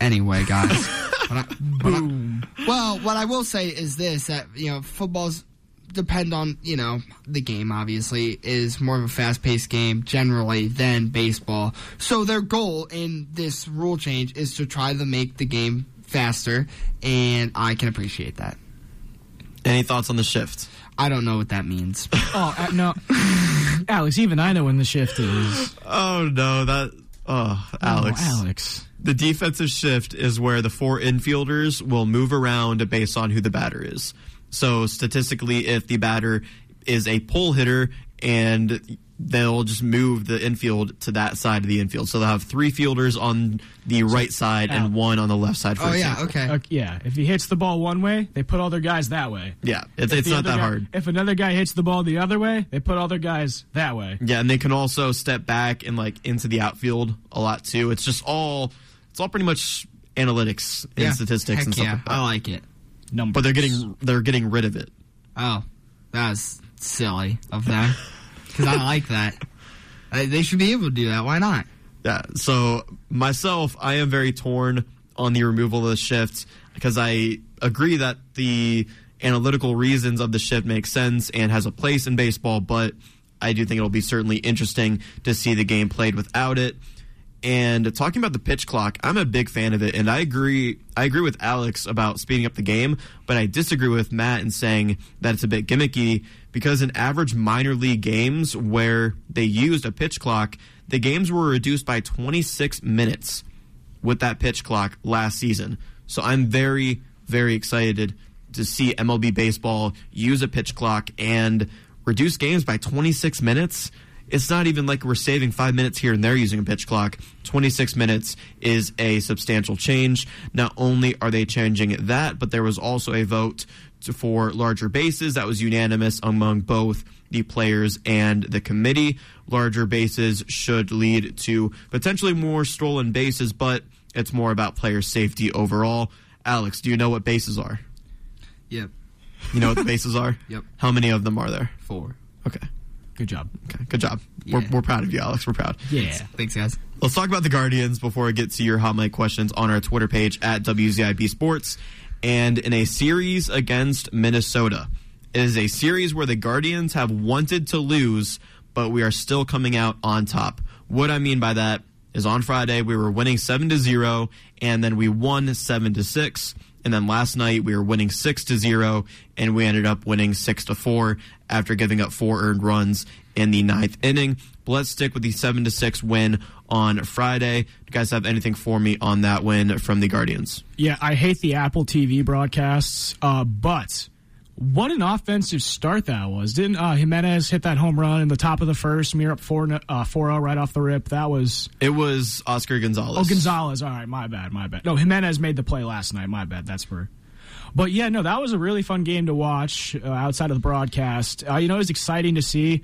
Anyway, guys. [laughs] What I- [laughs] what I- well, what I will say is this: that you know, footballs depend on you know the game. Obviously, is more of a fast paced game generally than baseball. So their goal in this rule change is to try to make the game faster, and I can appreciate that. Any thoughts on the shift? I don't know what that means. [laughs] Oh, uh, no. Alex, even I know when the shift is. Oh no, that oh Alex. Oh, Alex. The defensive shift is where the four infielders will move around based on who the batter is. So statistically, if the batter is a pull hitter, and they'll just move the infield to that side of the infield. So they'll have three fielders on the right side and one on the left side. For Oh, yeah, example. okay. Uh, yeah, if he hits the ball one way, they put all their guys that way. Yeah, it's, If it's not that guy- hard. If another guy hits the ball the other way, they put all their guys that way. Yeah, and they can also step back and like into the outfield a lot too. It's just all it's all pretty much analytics and Yeah. statistics Heck and stuff yeah, like. I like it. Numbers. but they're getting they're getting rid of it. Oh, that was silly of them. [laughs] Because I like that. They should be able to do that. Why not? Yeah. So myself, I am very torn on the removal of the shift because I agree that the analytical reasons of the shift make sense and has a place in baseball, but I do think it'll be certainly interesting to see the game played without it. And talking about the pitch clock, I'm a big fan of it, and I agree. I agree with Alex about speeding up the game, but I disagree with Matt in saying that it's a bit gimmicky because in average minor league games where they used a pitch clock, the games were reduced by 26 minutes with that pitch clock last season. So I'm very, very excited to see MLB baseball use a pitch clock and reduce games by 26 minutes. It's not even like we're saving five minutes here and there using a pitch clock. 26 minutes is a substantial change. Not only are they changing that, but there was also a vote to, for larger bases that was unanimous among both the players and the committee. Larger bases should lead to potentially more stolen bases, but it's more about player safety overall. Alex, do you know what bases are? Yep. You know what the bases are? [laughs] Yep. How many of them are there? Four. Okay. Good job. Okay. Good job. We're, we're proud of you, Alex. We're proud. Yeah. Thanks, guys. Let's talk about the Guardians before I get to your hot mic questions on our Twitter page at WZIP Sports. And in a series against Minnesota, it is a series where the Guardians have wanted to lose, but we are still coming out on top. What I mean by that is on Friday we were winning seven to zero, and then we won seven to six. And then last night we were winning six to zero, and we ended up winning six to four after giving up four earned runs in the ninth inning. But let's stick with the seven to six win on Friday. Do you guys have anything for me on that win from the Guardians? Yeah, I hate the Apple TV broadcasts, uh, but what an offensive start that was. Didn't uh, Gimenez hit that home run in the top of the first? Were up 4 uh, 4 right off the rip. That was. It was Oscar Gonzalez. Oh, Gonzalez. All right, my bad, my bad. No, Gimenez made the play last night. My bad. That's where. But yeah, no, that was a really fun game to watch uh, outside of the broadcast. Uh, you know, it was exciting to see.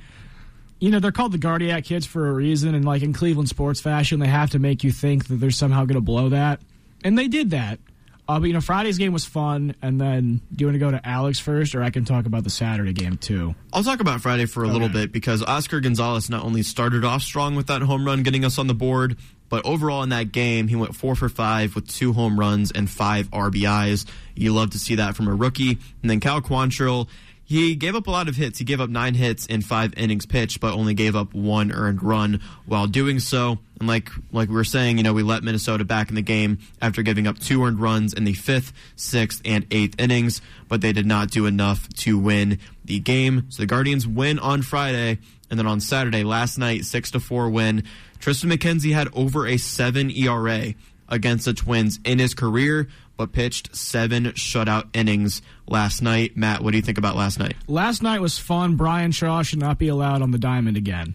You know, they're called the Guardiac kids for a reason, and like in Cleveland sports fashion, they have to make you think that they're somehow going to blow that. And they did that. Uh, but, you know, Friday's game was fun, and then do you want to go to Alex first, or I can talk about the Saturday game too? I'll talk about Friday for a little bit because Oscar Gonzalez not only started off strong with that home run, getting us on the board, but overall in that game, he went four for five with two home runs and five RBIs. You love to see that from a rookie. And then Cal Quantrill, he gave up a lot of hits. He gave up nine hits in five innings pitched, but only gave up one earned run while doing so. And like like we were saying, you know, we let Minnesota back in the game after giving up two earned runs in the fifth, sixth, and eighth innings, but they did not do enough to win the game. So the Guardians win on Friday, and then on Saturday, last night, six to four win. Triston McKenzie had over a seven ERA against the Twins in his career, but pitched seven shutout innings last night. Matt, what do you think about last night? Last night was fun. Bryan Shaw should not be allowed on the diamond again.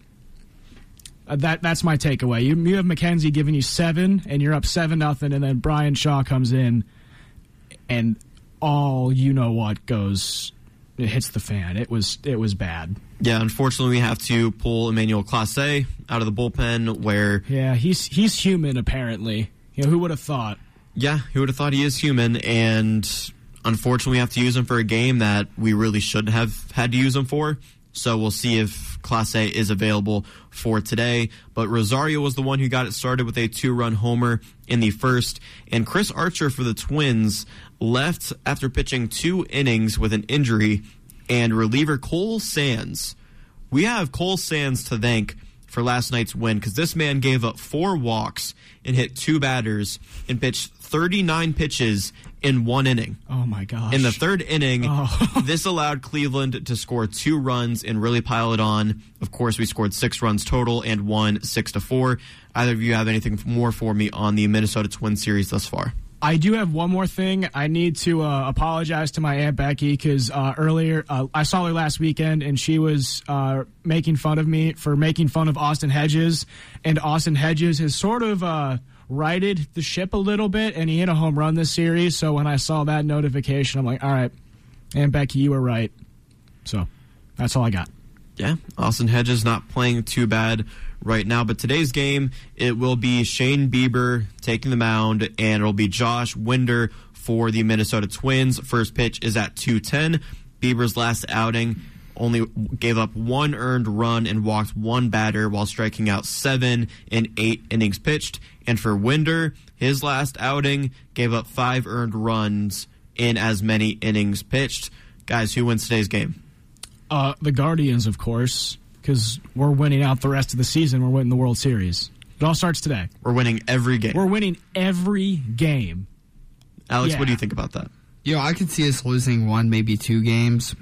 Uh, that that's my takeaway. You you have McKenzie giving you seven, and you're up seven nothing, and then Bryan Shaw comes in, and all you know what goes, it hits the fan. It was it was bad. Yeah, unfortunately, we have to pull Emmanuel Clase out of the bullpen. Where Yeah, he's he's human apparently. You know who would have thought? Yeah, who would have thought he is human? And unfortunately, we have to use him for a game that we really shouldn't have had to use him for. So we'll see if Clase is available for today. But Rosario was the one who got it started with a two run homer in the first. And Chris Archer for the Twins left after pitching two innings with an injury. And reliever Cole Sands. We have Cole Sands to thank for last night's win because this man gave up four walks and hit two batters and pitched 39 pitches in one inning. Oh my gosh! In the third inning, Oh. [laughs] this allowed Cleveland to score two runs and really pile it on. Of course, we scored six runs total and won six to four. Either of you have anything more for me on the Minnesota Twins series thus far? I do have one more thing. I need to uh, apologize to my aunt Becky because uh, earlier uh, I saw her last weekend and she was uh, making fun of me for making fun of Austin Hedges, and Austin Hedges has sort of uh, righted the ship a little bit, and he hit a home run this series. So when I saw that notification, I'm like, all right, Aunt Becky, you were right. So that's all I got. Yeah, Austin Hedges not playing too bad right now. But today's game, it will be Shane Bieber taking the mound, and it'll be Josh Winder for the Minnesota Twins. First pitch is at 210. Bieber's last outing only gave up one earned run and walked one batter while striking out seven in eight innings pitched. And for Winder, his last outing gave up five earned runs in as many innings pitched. Guys, who wins today's game? Uh, the Guardians, of course because we're winning out the rest of the season. We're winning the World Series. It all starts today. We're winning every game. We're winning every game. Alex, yeah. what do you think about that? You know, I could see us losing one, maybe two games.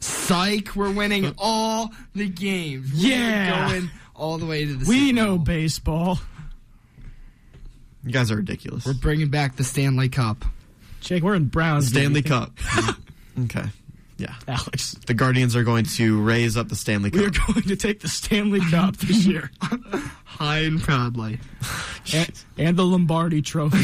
Psych, we're winning [laughs] all the games. We're yeah. going all the way to the We know baseball. You guys are ridiculous. We're bringing back the Stanley Cup. Jake, we're in Browns. Stanley Cup. [laughs] okay. Yeah. Alex. The Guardians are going to raise up the Stanley Cup. We are going to take the Stanley Cup this [laughs] year. High and proudly. And, and the Lombardi Trophy.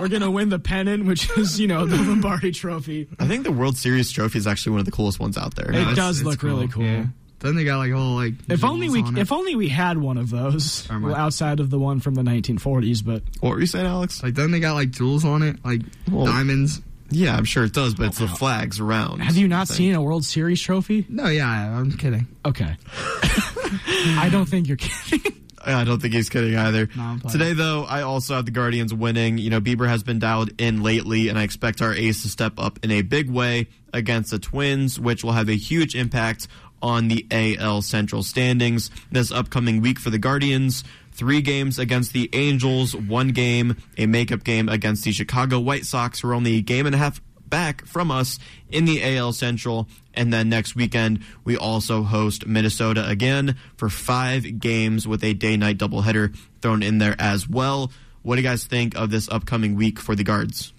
We're going to win the pennant, which is, you know, the Lombardi Trophy. I think the World Series trophy is actually one of the coolest ones out there. It no, does it's, look it's really cool. Yeah. Then they got like whole like. If only we, if only we had one of those well, outside of the one from the 1940s. But what were you saying, Alex? Like then they got like jewels on it, like well, diamonds. Yeah, I'm sure it does, but it's the flags around. Have you not seen a World Series trophy? No, yeah, I'm kidding. Okay. [laughs] I don't think you're kidding. I don't think he's kidding either. No, Today, though, I also have the Guardians winning. You know, Bieber has been dialed in lately, and I expect our ace to step up in a big way against the Twins, which will have a huge impact on the AL Central standings this upcoming week for the Guardians three games against the Angels, one game, a makeup game against the Chicago White Sox, who are only a game and a half back from us in the AL Central. And then next weekend, we also host Minnesota again for five games with a day night doubleheader thrown in there as well. What do you guys think of this upcoming week for the Guards?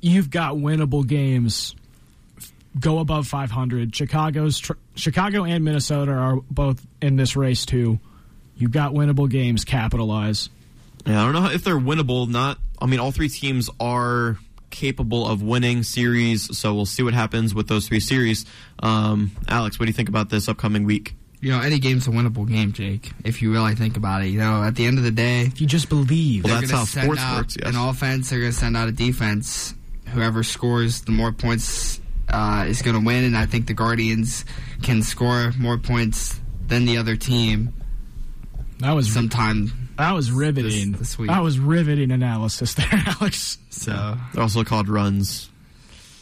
You've got winnable games. Go above 500. Chicago's tr- Chicago and Minnesota are both in this race too. You've got winnable games. Capitalize. Yeah, I don't know if they're winnable. Not. I mean, all three teams are capable of winning series, so we'll see what happens with those three series. Um, Alex, what do you think about this upcoming week? You know, any game's a winnable game, Jake. If you really think about it, you know, at the end of the day, if you just believe, well, that's how sports works. Yes. An offense, they're going to send out a defense. Whoever scores the more points uh, is going to win, and I think the Guardians can score more points than the other team that was sometime. That was riveting. This, this week. That was riveting analysis there, [laughs] Alex. So they're also called runs,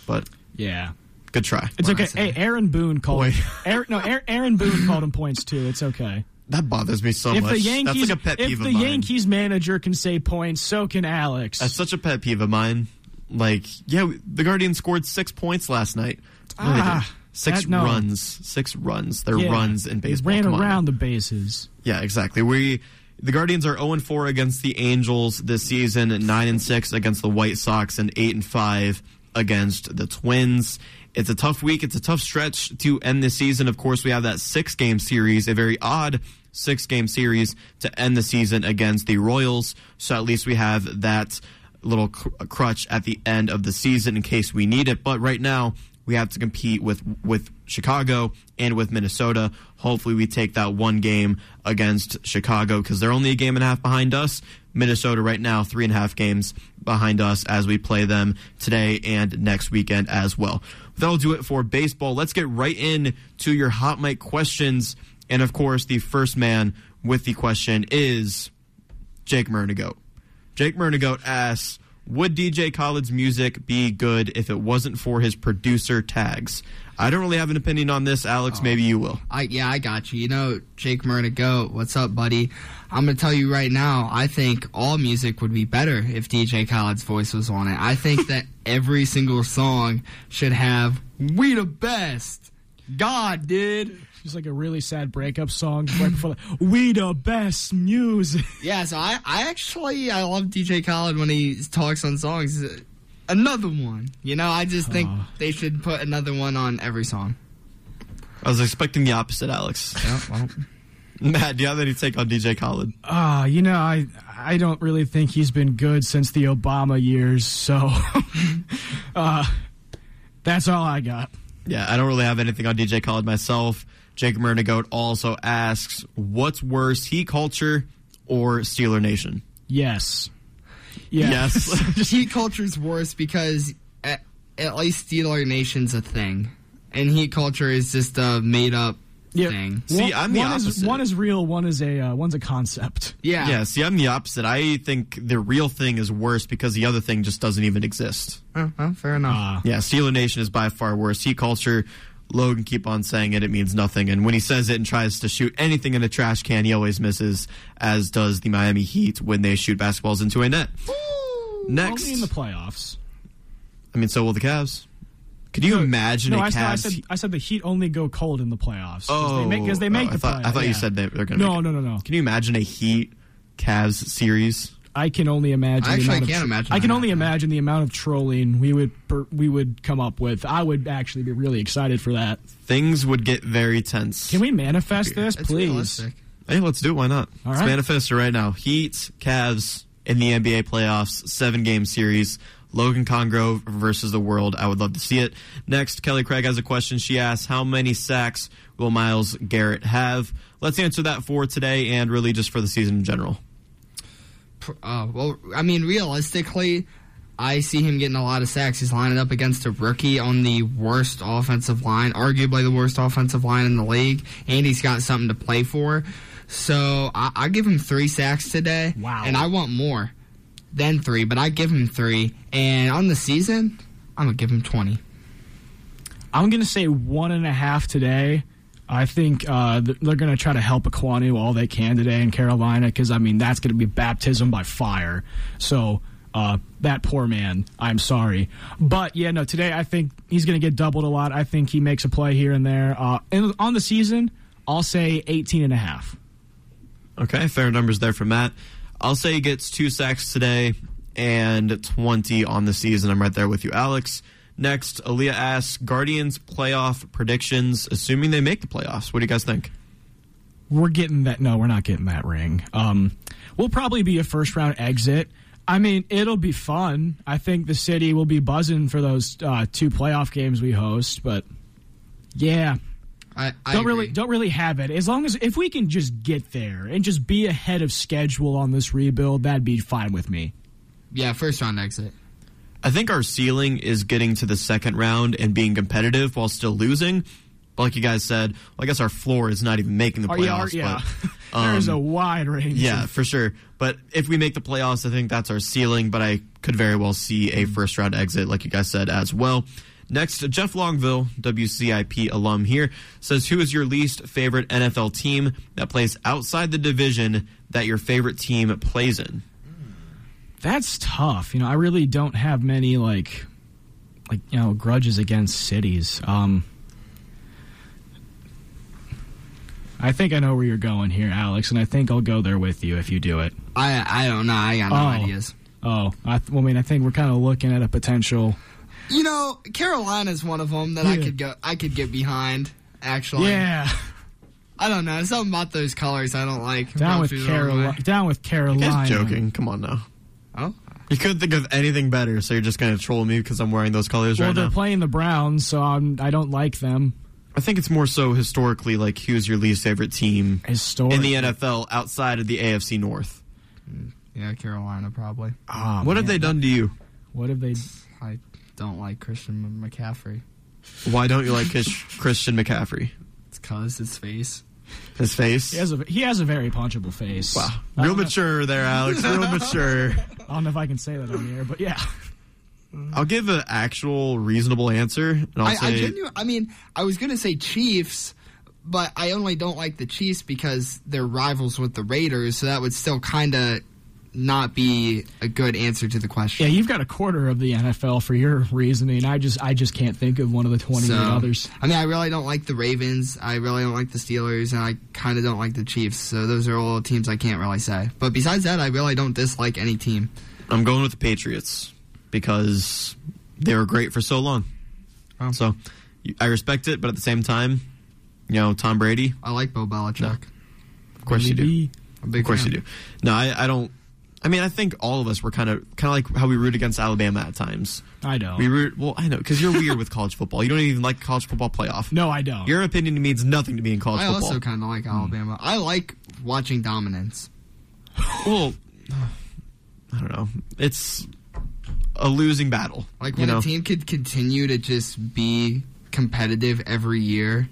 but yeah, good try. It's what okay. Hey, Aaron Boone called. [laughs] Aaron, no, Aaron Boone called him points too. It's okay. That bothers me so if much. The Yankees, That's like a pet peeve If the Yankees manager can say points, so can Alex. That's such a pet peeve of mine. Like, yeah, the Guardians scored six points last night. Ah, Six no. runs. Six runs. They're yeah. runs in baseball. Ran Come around on. the bases. Yeah, exactly. We the Guardians are 0 4 against the Angels this season, 9 and 6 against the White Sox, and 8 and 5 against the Twins. It's a tough week. It's a tough stretch to end the season. Of course, we have that six game series, a very odd six game series to end the season against the Royals. So at least we have that little crutch at the end of the season in case we need it. But right now, we have to compete with with Chicago and with Minnesota. Hopefully, we take that one game against Chicago because they're only a game and a half behind us. Minnesota right now three and a half games behind us as we play them today and next weekend as well. That'll do it for baseball. Let's get right in to your hot mic questions. And of course, the first man with the question is Jake Murnigoat. Jake Murnigoat asks, would DJ Khaled's music be good if it wasn't for his producer tags? I don't really have an opinion on this, Alex. Oh, maybe you will. I yeah, I got you. You know, Jake Murna, Go, what's up, buddy? I'm gonna tell you right now. I think all music would be better if DJ Khaled's voice was on it. I think that [laughs] every single song should have "We the best." God, dude. It's like a really sad breakup song right before the, we the best music. Yeah, so I, I actually I love DJ Khaled when he talks on songs. Another one, you know. I just think Uh. they should put another one on every song. I was expecting the opposite, Alex. Yeah, well. [laughs] Matt, do you have any take on DJ Khaled? Ah, you know, I I don't really think he's been good since the Obama years, so [laughs] uh, that's all I got. Yeah, I don't really have anything on DJ Khaled myself. Jake Murnigoat also asks, "What's worse, Heat culture or Steeler Nation?" Yes. Yeah. Yes. [laughs] heat culture's worse because at, at least Steeler Nation's a thing, and heat culture is just a made up thing. See, I'm the one opposite. Is, one is real. One is a uh, one's a concept. Yeah. Yeah, see, I'm the opposite. I think the real thing is worse because the other thing just doesn't even exist. Oh, well, fair enough. Yeah, Steeler Nation is by far worse. Heat culture, Logan keep on saying it, it means nothing. And when he says it and tries to shoot anything in a trash can, he always misses, as does the Miami Heat when they shoot basketballs into a net. Next. Only in the playoffs. I mean, so will the Cavs. Could you imagine No, a I said, I Cavs? said I said the Heat only go cold in the playoffs. oh, because they make, oh, the I thought, playoffs. I thought you said they, they're going to No, no, no, no. Can you imagine a Heat Cavs series? I can only imagine. I the actually amount of can't tro- imagine I can that only imagine the amount of trolling we would per, we would come up with. I would actually be really excited for that. Things would get very tense. Can we manifest this, It's please? realistic. Hey, let's do it. Why not? All let's right. manifest it right now. Heat, Cavs in the NBA playoffs, seven game series. Logan Congrove versus the world. I would love to see it. Next, Kelly Craig has a question. She asks, How many sacks will Myles Garrett have? Let's answer that for today and really just for the season in general. Uh, well, I mean, realistically, I see him getting a lot of sacks. He's lining up against a rookie on the worst offensive line, arguably the worst offensive line in the league, and he's got something to play for. So I, I give him three sacks today. Wow. And I want more than three, but I give him three. And on the season, I'm gonna give him twenty. I'm going to say one and a half today. I think uh, they're going to try to help Ekwonu all they can today in Carolina because I mean that's going to be baptism by fire. So uh, that poor man, I'm sorry, but yeah, no. Today I think he's going to get doubled a lot. I think he makes a play here and there. Uh, and on the season, I'll say 18 and a half. Okay, fair numbers there for Matt. I'll say he gets two sacks today and 20 on the season. I'm right there with you, Alex. Next, Aaliyah asks Guardians playoff predictions, assuming they make the playoffs. What do you guys think? We're getting that. No, we're not getting that ring. Um, we'll probably be a first round exit. I mean, it'll be fun. I think the city will be buzzing for those uh, two playoff games we host. But yeah, I, I don't agree. really don't really have it. As long as if we can just get there and just be ahead of schedule on this rebuild, that'd be fine with me. Yeah, first round exit. I think our ceiling is getting to the second round and being competitive while still losing. But like you guys said, well, I guess our floor is not even making the playoffs. yeah. [laughs] but, There's a um, wide range. Yeah, for sure. But if we make the playoffs, I think that's our ceiling. But I could very well see a first round exit, like you guys said, as well. Next, Jeff Longville, WZIP alum here, says, Who is your least favorite NFL team that plays outside the division that your favorite team plays in? That's tough. You know, I really don't have many like like you know grudges against cities. Um I think I know where you're going here, Alex, and I think I'll go there with you if you do it. I I don't know. I got no Oh. ideas. Oh, I, th- well, I mean, I think we're kind of looking at a potential. You know, Carolina's one of them that I could go. I could get behind. Actually, Yeah, I don't know. Something about those colors I don't like. down with through the wrong Carolina. way. Down with Carolina. guys joking? Come on now. Oh, You couldn't think of anything better, so you're just going to troll me because I'm wearing those colors Well, right now. Well, they're playing the Browns, so I'm, I don't like them. I think it's more so historically, like, who's your least favorite team Historic. in the NFL outside of the AFC North? yeah, Carolina probably. Ah, what have they done to you? What have they? I don't like Christian McCaffrey. Why don't you like Christian McCaffrey? It's cause his face. His face? He has a he has a very punchable face. Wow. Real don't know- mature there, Alex. [laughs] Real mature. I don't know if I can say that on the air, but yeah. I'll give an actual reasonable answer, and I'll I, I, genu- I mean, I was gonna say Chiefs, but I only don't like the Chiefs because they're rivals with the Raiders. So that would still kind of not be a good answer to the question. Yeah, you've got a quarter of the NFL for your reasoning. I just I just can't think of one of the 28 So, others. I mean, I really don't like the Ravens. I really don't like the Steelers, and I kind of don't like the Chiefs. So those are all teams I can't really say. But besides that, I really don't dislike any team. I'm going with the Patriots because they were great for so long. So I respect it, but at the same time, you know, Tom Brady. I like Bo Belichick. Of course you do. Billy I'm a big Of course fan. you do. No, I, I don't. I mean, I think all of us were kind of kind of like how we root against Alabama at times. I don't. We root. Well, I know because you're weird with college football. You don't even like college football playoff. No, I don't. Your opinion means nothing to me in college I football. I also kind of like hmm. Alabama. I like watching dominance. well, I don't know. It's a losing battle. Like you when know? a team could continue to just be competitive every year,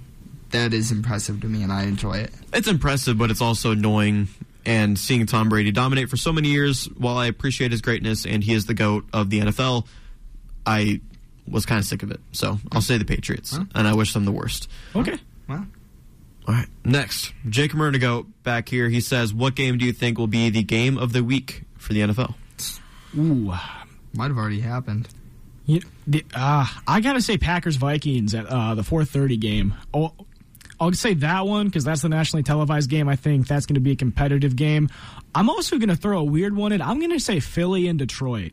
that is impressive to me, and I enjoy it. it's impressive, but it's also annoying. And seeing Tom Brady dominate for so many years, while I appreciate his greatness and he is the goat of the NFL, I was kind of sick of it. So I'll say the Patriots, and I wish them the worst. Okay. Wow. All right, next, Jake Murnigo back here. He says, "What game do you think will be the game of the week for the NFL?" Ooh. Might have already happened. You, the, uh, I gotta say Packers Vikings at uh, the 4:30 game. Oh, I'll say that one because that's the nationally televised game. I think that's going to be a competitive game. I'm also going to throw a weird one in. I'm going to say Philly and Detroit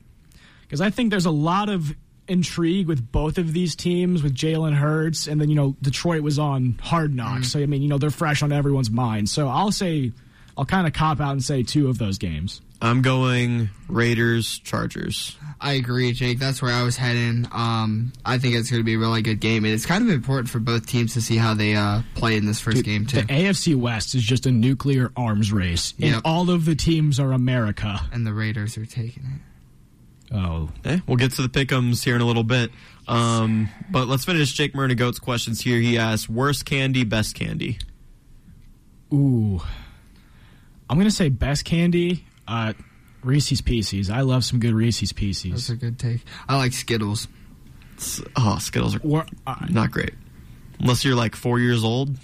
because I think there's a lot of intrigue with both of these teams with Jalen Hurts, and then you know Detroit was on Hard Knocks, mm-hmm. so I mean you know they're fresh on everyone's mind. So I'll say I'll kind of cop out and say two of those games. I'm going Raiders Chargers. I agree, Jake. That's where I was heading. Um, I think it's going to be a really good game, and it's kind of important for both teams to see how they uh, play in this first game too. The AFC West is just a nuclear arms race, and all of the teams are America. And the Raiders are taking it. Oh, Eh, we'll get to the pickums here in a little bit. Um, but let's finish Jake Murnigoat's questions here. He asks, "Worst candy, best candy." ooh, I'm gonna say best candy. Uh, Reese's Pieces. I love some good Reese's Pieces. That's a good take. I like Skittles. S- Oh, Skittles are Or, uh, not great. Unless you're like four years old.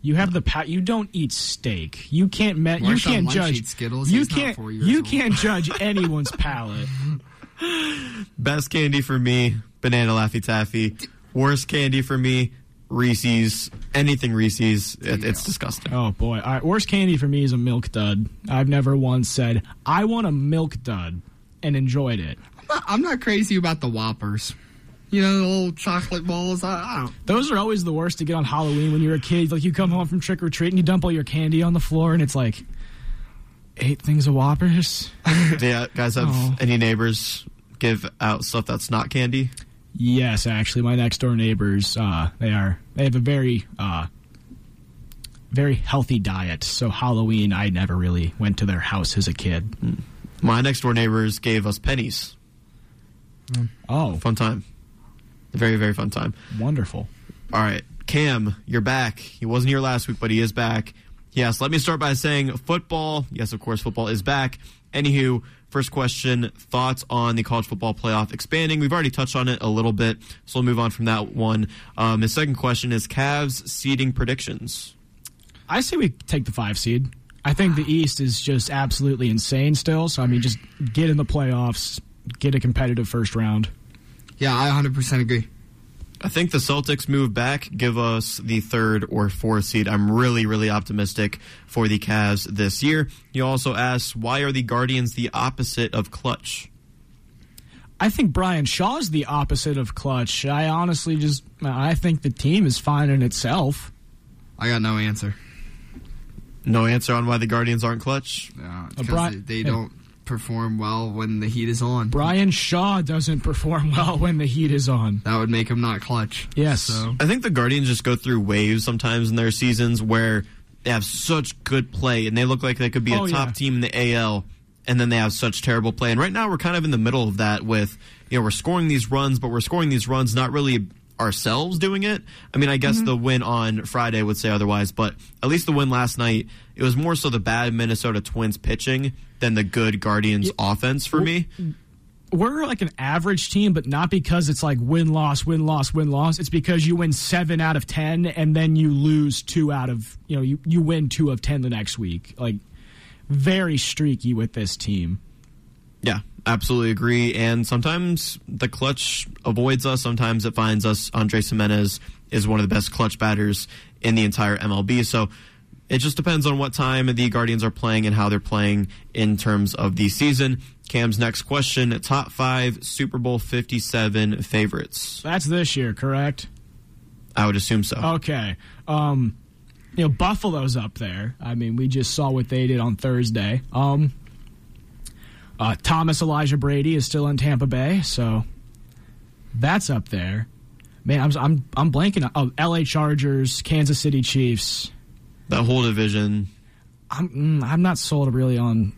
you have the pa- you don't eat steak. You can't me- you Marshawn can't Lynch judge eats Skittles. You He's not can't four years you old. can't [laughs] judge anyone's palate. Best candy for me, banana Laffy Taffy. Worst candy for me, Reese's. Anything Reese's. It, it's disgusting. Oh boy! All right, worst candy for me is a milk dud. I've never once said I want a milk dud and enjoyed it. I'm not, I'm not crazy about the Whoppers. You know, the little chocolate balls. I, I don't. Those are always the worst to get on Halloween when you're a kid. Like you come home from trick or treat and you dump all your candy on the floor, and it's like eight things of Whoppers. [laughs] Yeah, guys have Oh. any neighbors give out stuff that's not candy? Yes, actually, my next door neighbors, uh, they are they have a very uh, very healthy diet. So Halloween, I never really went to their house as a kid. My next door neighbors gave us pennies. Oh, Fun time. Very, very fun time. wonderful! All right, Cam, you're back. He wasn't here last week, but he is back. Yes, let me start by saying football. Yes, of course, football is back. Anywho, first question thoughts on the college football playoff expanding? We've already touched on it a little bit, so we'll move on from that one. Um, his second question is Cavs seeding predictions. I say we take the five seed. I think the East is just absolutely insane still. So I mean, just get in the playoffs, get a competitive first round. Yeah, I 100% agree. I think the Celtics move back, give us the third or fourth seed. I'm really, really optimistic for the Cavs this year. You also asks, why are the Guardians the opposite of clutch? I think Bryan Shaw's the opposite of clutch. I honestly just I think the team is fine in itself. I got no answer. No answer on why the Guardians aren't clutch. Yeah, Uh, Bri- they, they don't perform well when the heat is on. Bryan Shaw doesn't perform well when the heat is on. That would make him not clutch. Yes. So I think the Guardians just go through waves sometimes in their seasons where they have such good play and they look like they could be a Oh, top yeah. team in the AL and then they have such terrible play. And right now we're kind of in the middle of that with, you know, we're scoring these runs, but we're scoring these runs not really ourselves doing it. I mean, I guess mm-hmm. the win on Friday would say otherwise, but at least the win last night, it was more so the bad Minnesota Twins pitching than the good Guardians offense for me. We're like an average team, but not because it's like win loss, win loss, win loss. It's because you win seven out of ten, and then you lose two out of you know you you win two of ten the next week. Like very streaky with this team. Yeah, absolutely agree. And sometimes the clutch avoids us. Sometimes it finds us. Andre Gimenez is one of the best clutch batters in the entire MLB. So it just depends on what time the Guardians are playing and how they're playing in terms of the season. Cam's next question top five Super Bowl 57 favorites. That's this year, correct? I would assume so. Okay. Um, you know, Buffalo's up there. I mean, we just saw what they did on Thursday. Um, uh, Thomas Elijah Brady is still in Tampa Bay, so that's up there. Man, I'm I'm I'm blanking. Oh, L.A. Chargers, Kansas City Chiefs. That whole division. I'm mm, I'm not sold really on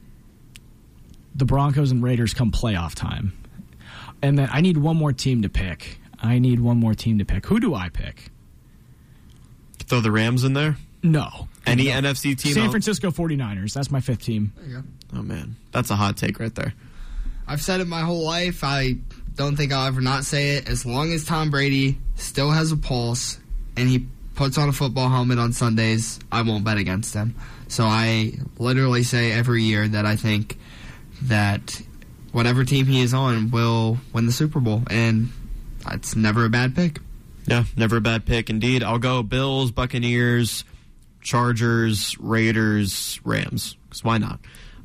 the Broncos and Raiders come playoff time, and then I need one more team to pick. I need one more team to pick. Who do I pick? Throw the Rams in there. No. Any no. NFC team? San Francisco 49ers. That's my fifth team. There you go. Oh man, that's a hot take right there. I've said it my whole life. I don't think I'll ever not say it. As long as Tom Brady still has a pulse and he puts on a football helmet on Sundays, I won't bet against him. So I literally say every year that I think that whatever team he is on will win the Super Bowl, and it's never a bad pick. Yeah, never a bad pick indeed. I'll go Bills, Buccaneers, Chargers, Raiders, Rams. Because why not?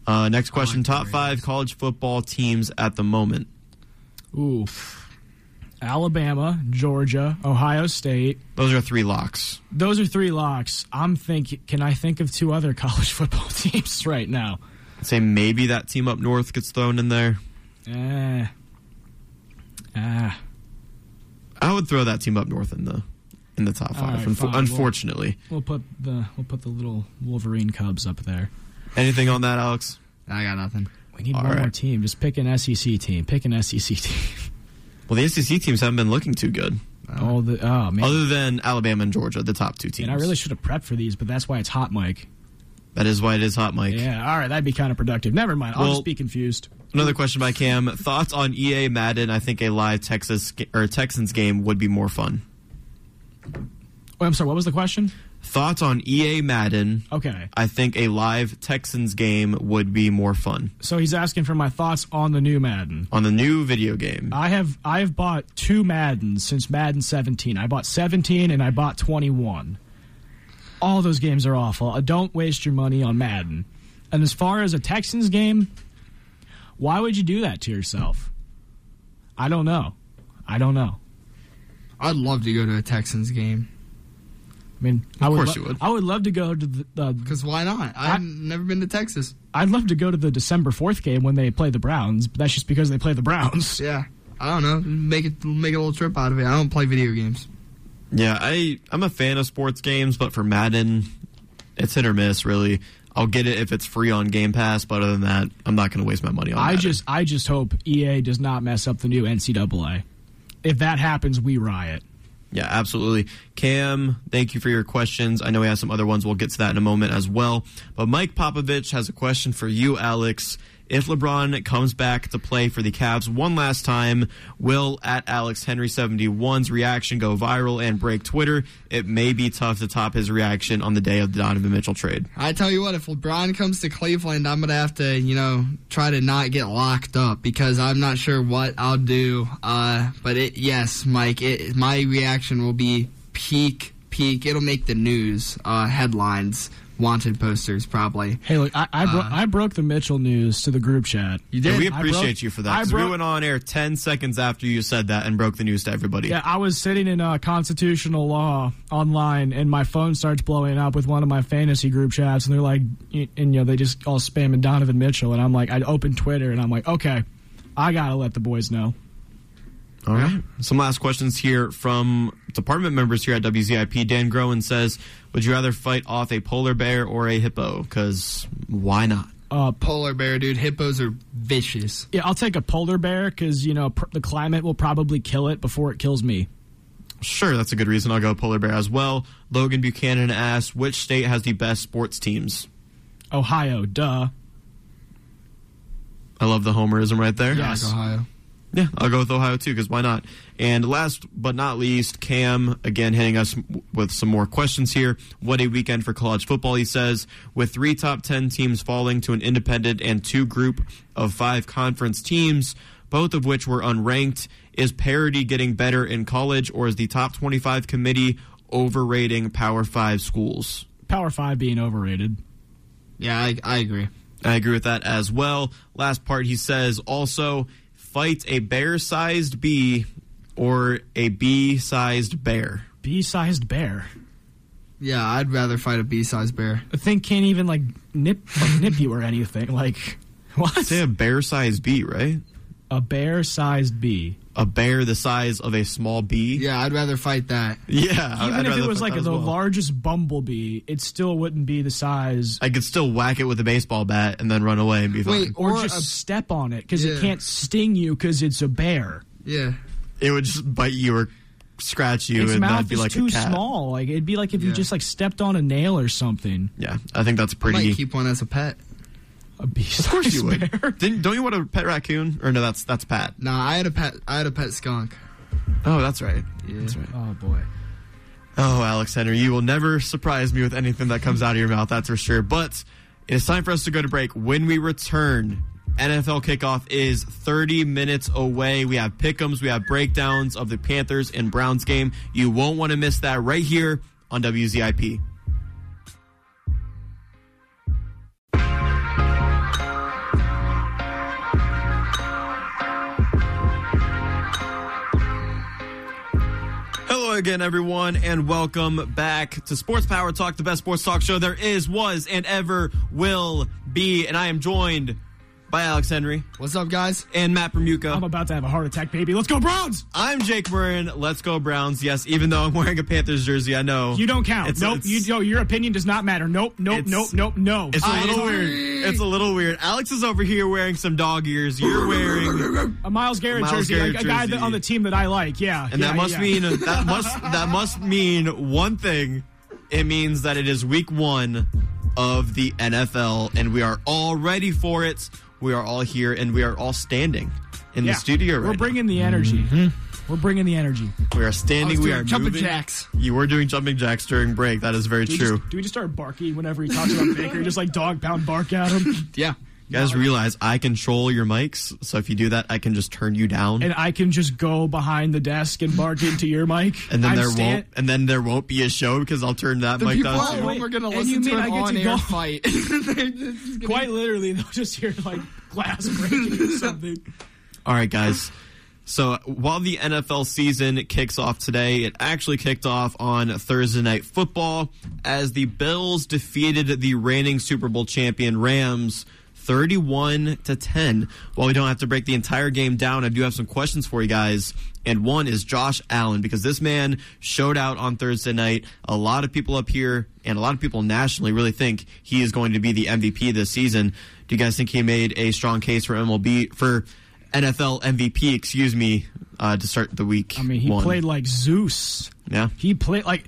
Uh, next question: like Top five college football teams at the moment. Ooh, Alabama, Georgia, Ohio State. Those are three locks. Those are three locks. I'm thinking. Can I think of two other [laughs] college football [laughs] teams right now? I'd say maybe that team up north gets thrown in there. Eh. Ah. I would throw that team up north in the in the top five. Right, Unf- unfortunately, we'll, we'll, put the we'll put the little Wolverine Cubs up there. Anything on that, Alex? I got nothing. We need All one right. more team. Just pick an SEC team. Pick an SEC team. [laughs] Well, the SEC teams haven't been looking too good. Oh, the, oh man. Other than Alabama and Georgia, the top two teams. And I really should have prepped for these, but that's why it's hot, Mike. That is why it is hot, Mike. Yeah, all right, that'd be kind of productive. Never mind. I'll well, just be confused. Another question by Cam: Thoughts on EA Madden? I think a live Texas or Texans game would be more fun. Oh, I'm sorry. What was the question? Thoughts on EA Madden? Okay. I think a live Texans game would be more fun. So he's asking for my thoughts on the new Madden. On the new video game. I have I have bought two Maddens since Madden 17. I bought 17 and I bought 21 all those games are awful. Uh, don't waste your money on Madden. And as far as a Texans game, why would you do that to yourself? I don't know. I don't know. I'd love to go to a Texans game. I mean, of I would course lo- you would. I would love to go to the because uh, why not? I've I, never been to Texas. I'd love to go to the December fourth game when they play the Browns, but that's just because they play the Browns. [laughs] Yeah, I don't know. Make it make a little trip out of it. I don't play video games. Yeah, I I'm a fan of sports games, but for Madden, it's hit or miss. Really, I'll get it if it's free on Game Pass, but other than that, I'm not going to waste my money on. I Madden. just I just hope EA does not mess up the new NCAA. If that happens, we riot. Yeah, absolutely. Cam, thank you for your questions. I know we have some other ones. We'll get to that in a moment as well. But Mike Popovich has a question for you, Alex. If LeBron comes back to play for the Cavs one last time, will at Alex Henry 71's reaction go viral and break Twitter? It may be tough to top his reaction on the day of the Donovan Mitchell trade. I tell you what, if LeBron comes to Cleveland, I'm going to have to, you know, try to not get locked up because I'm not sure what I'll do. Uh, but it, yes, Mike, it, my reaction will be peak, peak. It'll make the news uh, headlines wanted posters, probably. Hey, look, I I, bro- uh, I, broke the Mitchell news to the group chat. You did. And we appreciate broke, you for that. Because we went on air ten seconds after you said that and broke the news to everybody. Yeah, I was sitting in uh, constitutional law online, and my phone starts blowing up with one of my fantasy group chats, and they're like, and you know, they just all spamming Donovan Mitchell, and I'm like, I open Twitter, and I'm like, okay, I gotta let the boys know. All right. Some last questions here from department members here at WZIP. Dan Groen says, "Would you rather fight off a polar bear or a hippo? Because why not?" Uh, polar bear, dude. Hippos are vicious. Yeah, I'll take a polar bear because you know pr- the climate will probably kill it before it kills me. Sure, that's a good reason. I'll go polar bear as well. Logan Buchanan asks, "Which state has the best sports teams?" Ohio, duh. I love the homerism right there. Yes, like Ohio. Yeah, I'll go with Ohio too because why not? And last but not least, Cam again hitting us with some more questions here. What a weekend for college football, he says, with three top 10 teams falling to an independent and two group of five conference teams, both of which were unranked. Is parity getting better in college, or is the top 25 committee overrating Power 5 schools? Power 5 being overrated. Yeah, I, I agree. I agree with that as well. Last part, he says also fight a bear sized bee or a bee sized bear. Bee sized bear. Yeah, I'd rather fight a bee sized bear. The thing can't even like nip like, nip you or anything. Like [laughs] what? Say a bear sized bee, right? A bear sized bee. A bear the size of a small bee. Yeah, I'd rather fight that. Yeah, Even I'd if it was like the well. largest bumblebee, it still wouldn't be the size. I could still whack it with a baseball bat and then run away and be fine. Wait, Or, Or just a- step on it because Yeah. it can't sting you because it's a bear. Yeah. it would just bite you or scratch you its and mouth that'd be is like too small. Like it'd be like if you just like stepped on a nail or something. Yeah, I think that's pretty. I might pretty. keep one as a pet. A bee of course you would. [laughs] Didn't, don't you want a pet raccoon? Or no, that's that's Pat. Nah, I had a pet. I had a pet skunk. Oh, that's right. Yeah. That's right. Oh boy. Oh, Alex Henry, you will never surprise me with anything that comes out of your mouth, that's for sure. But it is time for us to go to break. When we return, NFL kickoff is 30 minutes away. We have pickums, we have breakdowns of the Panthers and Browns game. You won't want to miss that right here on WZIP. Again, everyone, and welcome back to Sports Power Talk, the best sports talk show there is, was, and ever will be. And I am joined by Alex Henry What's up, guys? and Matt Bermuca. I'm about to have a heart attack, baby. Let's go Browns! I'm Jake Murrin. Let's go Browns. Yes, even though I'm wearing a Panthers jersey, I know You don't count. It's- nope. it's- you, no, your opinion does not matter. Nope. Nope. Nope. Nope. No. It's a I little agree. weird. It's a little weird. Alex is over here wearing some dog ears. You're wearing, A Myles Garrett Myles jersey, Garrett a, a guy that, on the team that I like. Yeah. and yeah, that must yeah. mean [laughs] that must that must mean one thing. It means that it is week one of the NFL, and we are all ready for it. We are all here, and we are all standing in Yeah. the studio. We're right bringing the energy. Mm-hmm. We're bringing the energy. We are standing. We are jumping moving. jacks. You were doing jumping jacks during break. That is very Do we, true. just, do we just start barking whenever he talks about Baker? Just like dog pound bark at him? Yeah. You guys realize I control your mics, so if you do that, I can just turn you down. and I can just go behind the desk and bark into your mic. and then I'm there stand- won't and then there won't be a show because I'll turn that The mic people down at too. home are gonna And you listen to mean I an get to on-air go- [laughs] fight. [laughs] They're just gonna- Quite literally, they'll just hear like glass breaking or [laughs] something. All right, guys. So while the NFL season kicks off today, it actually kicked off on Thursday Night Football as the Bills defeated the reigning Super Bowl champion Rams 31 to 10. While we don't have to break the entire game down, I do have some questions for you guys. And one is Josh Allen because this man showed out on Thursday night. A lot of people up here and a lot of people nationally really think he is going to be the MVP this season. Do you guys think he made a strong case for MLB for NFL MVP, excuse me, uh, to start the week. I mean, he one. played like Zeus. Yeah. He played like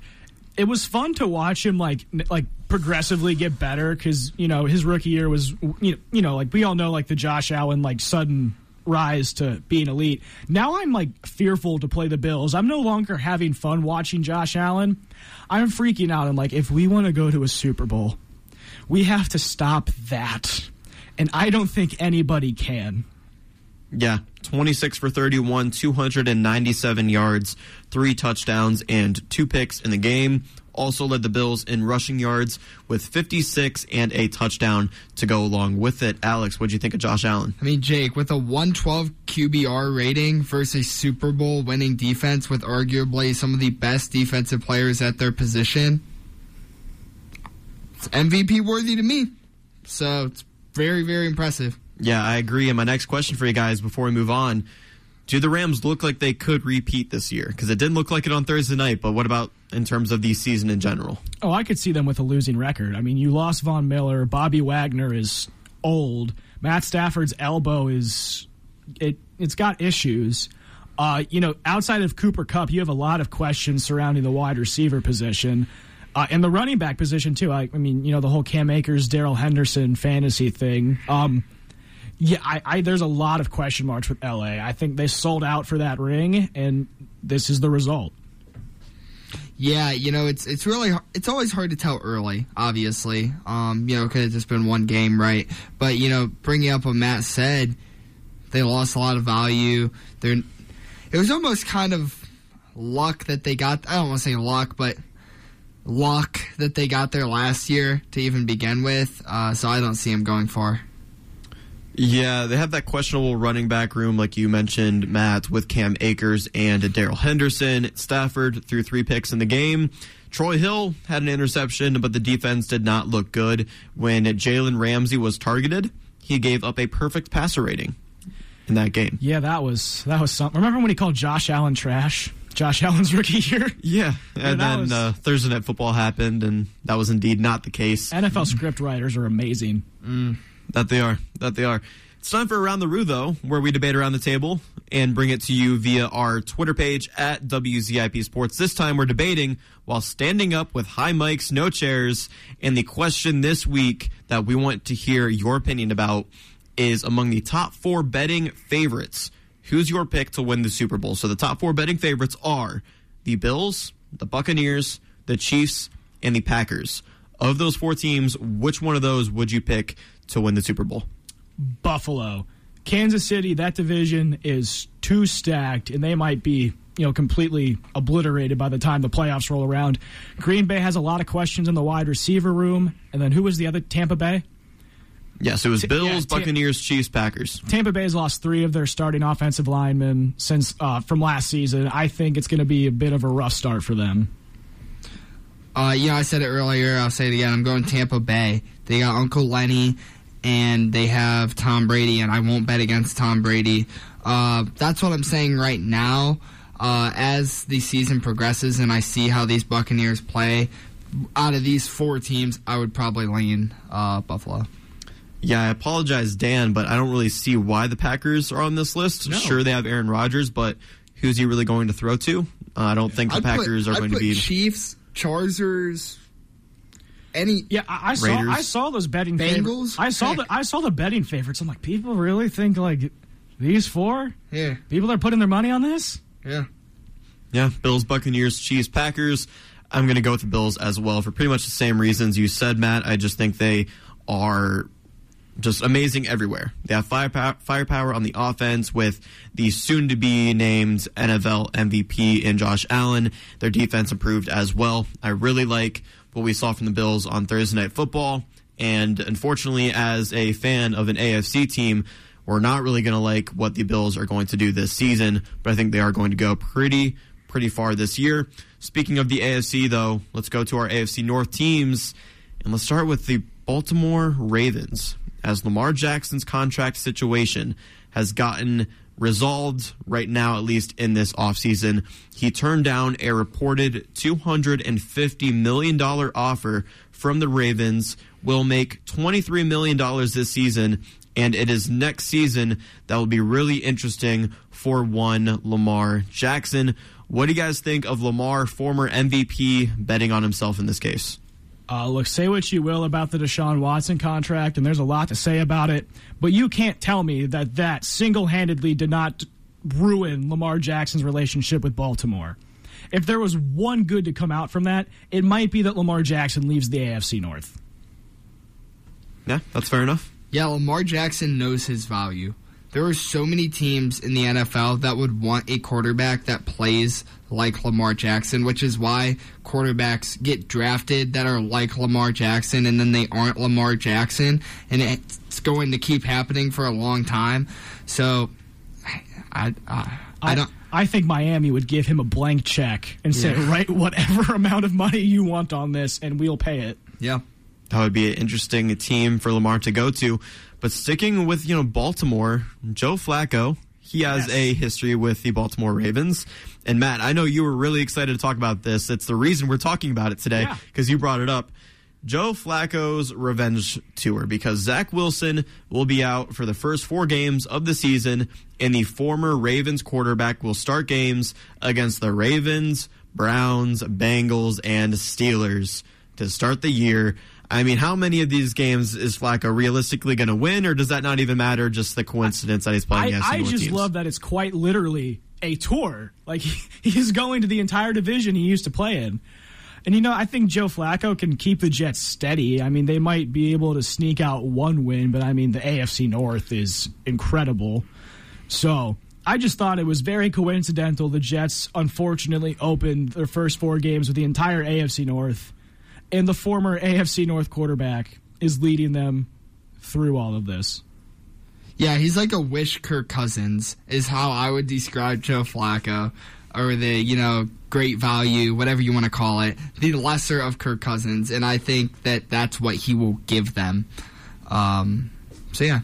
it was fun to watch him like like progressively get better because you know his rookie year was you know, you know like we all know like the Josh Allen like sudden rise to being elite. Now I'm like fearful to play the Bills. I'm no longer having fun watching Josh Allen. I'm freaking out. I'm like, if we want to go to a Super Bowl, we have to stop that. And I don't think anybody can. Yeah, 26 for 31, 297 yards, three touchdowns, and two picks in the game. Also led the Bills in rushing yards with 56 and a touchdown to go along with it. Alex, what do you think of Josh Allen? I mean, Jake, with a 112 QBR rating versus Super Bowl winning defense with arguably some of the best defensive players at their position, it's MVP worthy to me. So it's very, very impressive. Yeah, I agree. And my next question for you guys before we move on do the Rams look like they could repeat this year? Because it didn't look like it on Thursday night, but what about in terms of the season in general? Oh, I could see them with a losing record. I mean, you lost Von Miller. Bobby Wagner is old. Matt Stafford's elbow is it. It's got issues. Uh, you know, outside of Cooper Kupp, you have a lot of questions surrounding the wide receiver position. Uh, and the running back position too. I, I mean, you know, the whole Cam Akers, Darrell Henderson fantasy thing. Um, Yeah, I, I, there's a lot of question marks with LA. I think they sold out for that ring, and this is the result. Yeah, you know it's it's really it's always hard to tell early. Obviously, um, you know, could have just been one game, right? But you know, bringing up what Matt said, they lost a lot of value. They're it was almost kind of luck that they got. I don't want to say luck, but luck that they got there last year to even begin with. Uh, so I don't see them going far. Yeah, they have that questionable running back room, like you mentioned, Matt, with Cam Akers and Darrell Henderson. Stafford threw three picks in the game. Troy Hill had an interception, but the defense did not look good. When Jalen Ramsey was targeted, he gave up a perfect passer rating in that game. Yeah, that was that was something. Remember when he called Josh Allen trash? Josh Allen's [laughs] rookie year. Yeah, and then was, uh, Thursday Night Football happened, and that was indeed not the case. NFL script writers are amazing. Mm. That they are. That they are. It's time for Around the Roo, though, where we debate around the table and bring it to you via our Twitter page at WZIP Sports. This time we're debating while standing up with high mics, no chairs. And the question this week that we want to hear your opinion about is among the top four betting favorites. Who's your pick to win the Super Bowl? So the top four betting favorites are the Bills, the Buccaneers, the Chiefs, and the Packers. Of those four teams, which one of those would you pick to win the Super Bowl? Buffalo. Kansas City, that division is too stacked, and they might be you know completely obliterated by the time the playoffs roll around. Green Bay has a lot of questions in the wide receiver room, and then who was the other? Tampa Bay. Yes, it was Bills, yeah, Buccaneers, Chiefs, Packers. Tampa Bay has lost three of their starting offensive linemen since uh, from last season. I think it's going to be a bit of a rough start for them. Uh, you know, I said it earlier. I'll say it again. I'm going Tampa Bay. They got Uncle Lenny, and they have Tom Brady, and I won't bet against Tom Brady. Uh, that's what I'm saying right now. Uh, as the season progresses, and I see how these Buccaneers play, out of these four teams, I would probably lean uh, Buffalo. Yeah, I apologize, Dan, but I don't really see why the Packers are on this list. No. Sure, they have Aaron Rodgers, but who's he really going to throw to? Uh, I don't think the I'd Packers put, are going to be Chiefs, Chargers, any yeah I, I saw I saw those betting Bengals. Favorites. I saw the I saw the betting favorites. I'm like, people really think like these four? Yeah, people are putting their money on this. Yeah, yeah. Bills, Buccaneers, Chiefs, Packers. I'm going to go with the Bills as well for pretty much the same reasons you said, Matt. I just think they are just amazing everywhere. They have firepower, firepower on the offense with the soon to be named NFL MVP in Josh Allen. Their defense improved as well. I really like what we saw from the Bills on Thursday Night Football. And unfortunately, as a fan of an AFC team, we're not really going to like what the Bills are going to do this season, but I think they are going to go pretty, pretty far this year. Speaking of the AFC, though, let's go to our AFC North teams, and let's start with the Baltimore Ravens as Lamar Jackson's contract situation has gotten resolved right now, at least in this offseason. He turned down a reported $250 million offer from the Ravens, will make $23 million this season, and it is next season that will be really interesting for one Lamar Jackson. What do you guys think of Lamar, former MVP, betting on himself in this case? Uh, look, say what you will about the Deshaun Watson contract, and there's a lot to say about it, but you can't tell me that that single handedly did not ruin Lamar Jackson's relationship with Baltimore. If there was one good to come out from that, it might be that Lamar Jackson leaves the AFC North. Yeah, that's fair enough. Yeah, Lamar Jackson knows his value. There are so many teams in the NFL that would want a quarterback that plays like Lamar Jackson, which is why quarterbacks get drafted that are like Lamar Jackson and then they aren't Lamar Jackson. And it's going to keep happening for a long time. So, I, I, I don't. I think Miami would give him a blank check and say, yeah. write whatever [laughs] amount of money you want on this and we'll pay it. Yeah. That would be an interesting team for Lamar to go to. But sticking with, you know, Baltimore, Joe Flacco, he has yes. a history with the Baltimore Ravens. And Matt, I know you were really excited to talk about this. It's the reason we're talking about it today because yeah. you brought it up. Joe Flacco's revenge tour because Zach Wilson will be out for the first four games of the season, and the former Ravens quarterback will start games against the Ravens, Browns, Bengals, and Steelers to start the year. I mean, how many of these games is Flacco realistically going to win, or does that not even matter? Just the coincidence that he's playing I, against I just teams? love that it's quite literally a tour. Like [laughs] he's going to the entire division he used to play in. And you know, I think Joe Flacco can keep the Jets steady. I mean, they might be able to sneak out one win, but I mean, the AFC North is incredible. So I just thought it was very coincidental. The Jets unfortunately opened their first four games with the entire AFC North, and the former AFC North quarterback is leading them through all of this. Yeah, he's like a wish Kirk Cousins is how I would describe Joe Flacco, or the you know great value, whatever you want to call it, the lesser of Kirk Cousins, and I think that that's what he will give them. Um, so yeah.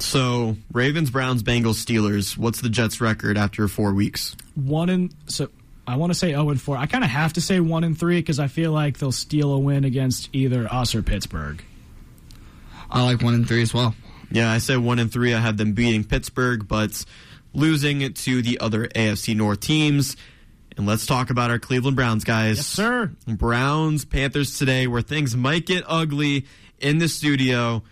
So Ravens, Browns, Bengals, Steelers. What's the Jets' record after four weeks? One and so I want to say zero and four. I kind of have to say one and three because I feel like they'll steal a win against either us or Pittsburgh. I like one and three as well. Yeah, I say one and three. I have them beating Pittsburgh, but losing to the other AFC North teams. And let's talk about our Cleveland Browns, guys. Yes, sir. Browns, Panthers today, where things might get ugly in the studio.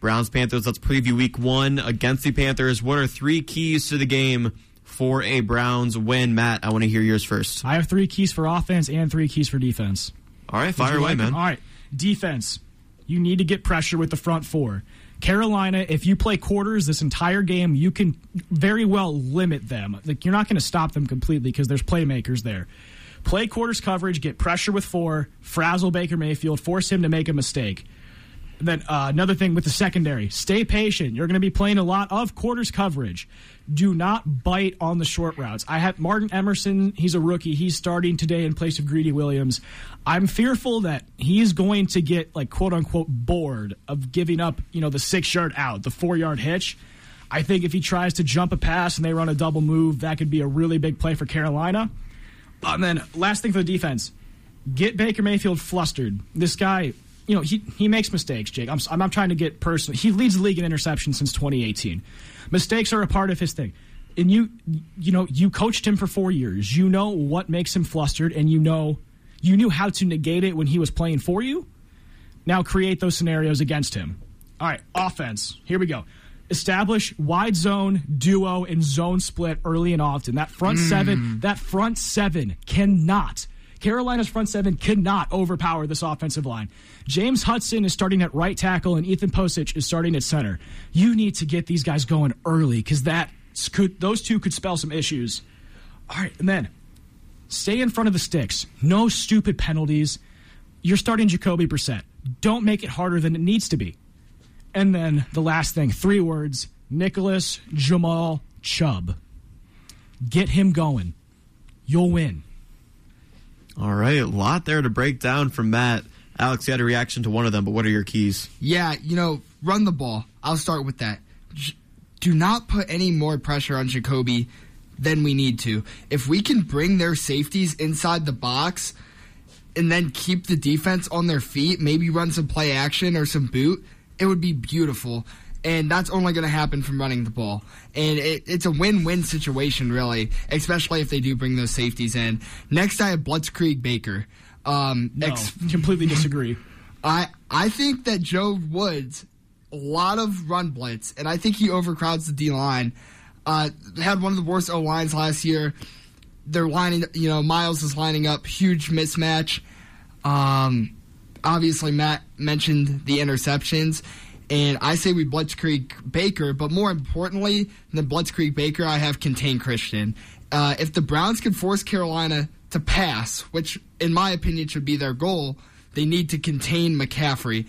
Browns, Panthers, let's preview week one against the Panthers. What are three keys to the game for a Browns win? Matt, I want to hear yours first. I have three keys for offense and three keys for defense. All right, fire away, like man. All right, defense. You need to get pressure with the front four. Carolina, if you play quarters this entire game, you can very well limit them. Like you're not going to stop them completely because there's playmakers there. Play quarters coverage, get pressure with four, frazzle Baker Mayfield, force him to make a mistake. Then uh, another thing with the secondary, stay patient. You're going to be playing a lot of quarters coverage. Do not bite on the short routes. I have Martin Emerson. He's a rookie. He's starting today in place of Greedy Williams. I'm fearful that he's going to get like quote unquote bored of giving up, you know, the six yard out, the four yard hitch. I think if he tries to jump a pass and they run a double move, that could be a really big play for Carolina. And then last thing for the defense, get Baker Mayfield flustered. This guy, you know, he he makes mistakes, Jake. I'm I'm not trying to get personal. He leads the league in interceptions since 2018. Mistakes are a part of his thing. And you you know, you coached him for 4 years. You know what makes him flustered and you know you knew how to negate it when he was playing for you. Now create those scenarios against him. All right, offense. Here we go. Establish wide zone, duo, and zone split early and often. That front mm. seven, that front seven cannot Carolina's front seven cannot overpower this offensive line. James Hudson is starting at right tackle and Ethan Pocic is starting at center. You need to get these guys going early because that could those two could spell some issues. All right, and then stay in front of the sticks. No stupid penalties. You're starting Jacoby Brissett. Don't make it harder than it needs to be. And then the last thing, three words: Nicholas Jamal Chubb. Get him going. You'll win. All right, a lot there to break down from Matt. Alex, you had a reaction to one of them, but what are your keys? Yeah, you know, run the ball. I'll start with that. Do not put any more pressure on Jacoby than we need to. If we can bring their safeties inside the box and then keep the defense on their feet, maybe run some play action or some boot, it would be beautiful and that's only going to happen from running the ball. And it, it's a win-win situation, really, especially if they do bring those safeties in. Next, I have Blitzkrieg Baker. Um, no, ex- completely disagree. [laughs] I I think that Joe Woods, a lot of run blitz, and I think he overcrowds the D line. Uh, had one of the worst O lines last year. They're lining, you know, Myles is lining up, huge mismatch. Um, obviously, Matt mentioned the interceptions and I say we Blitzkrieg Baker, but more importantly than Blitzkrieg Baker, I have contain Christian. Uh, if the Browns can force Carolina to pass, which in my opinion should be their goal, they need to contain McCaffrey.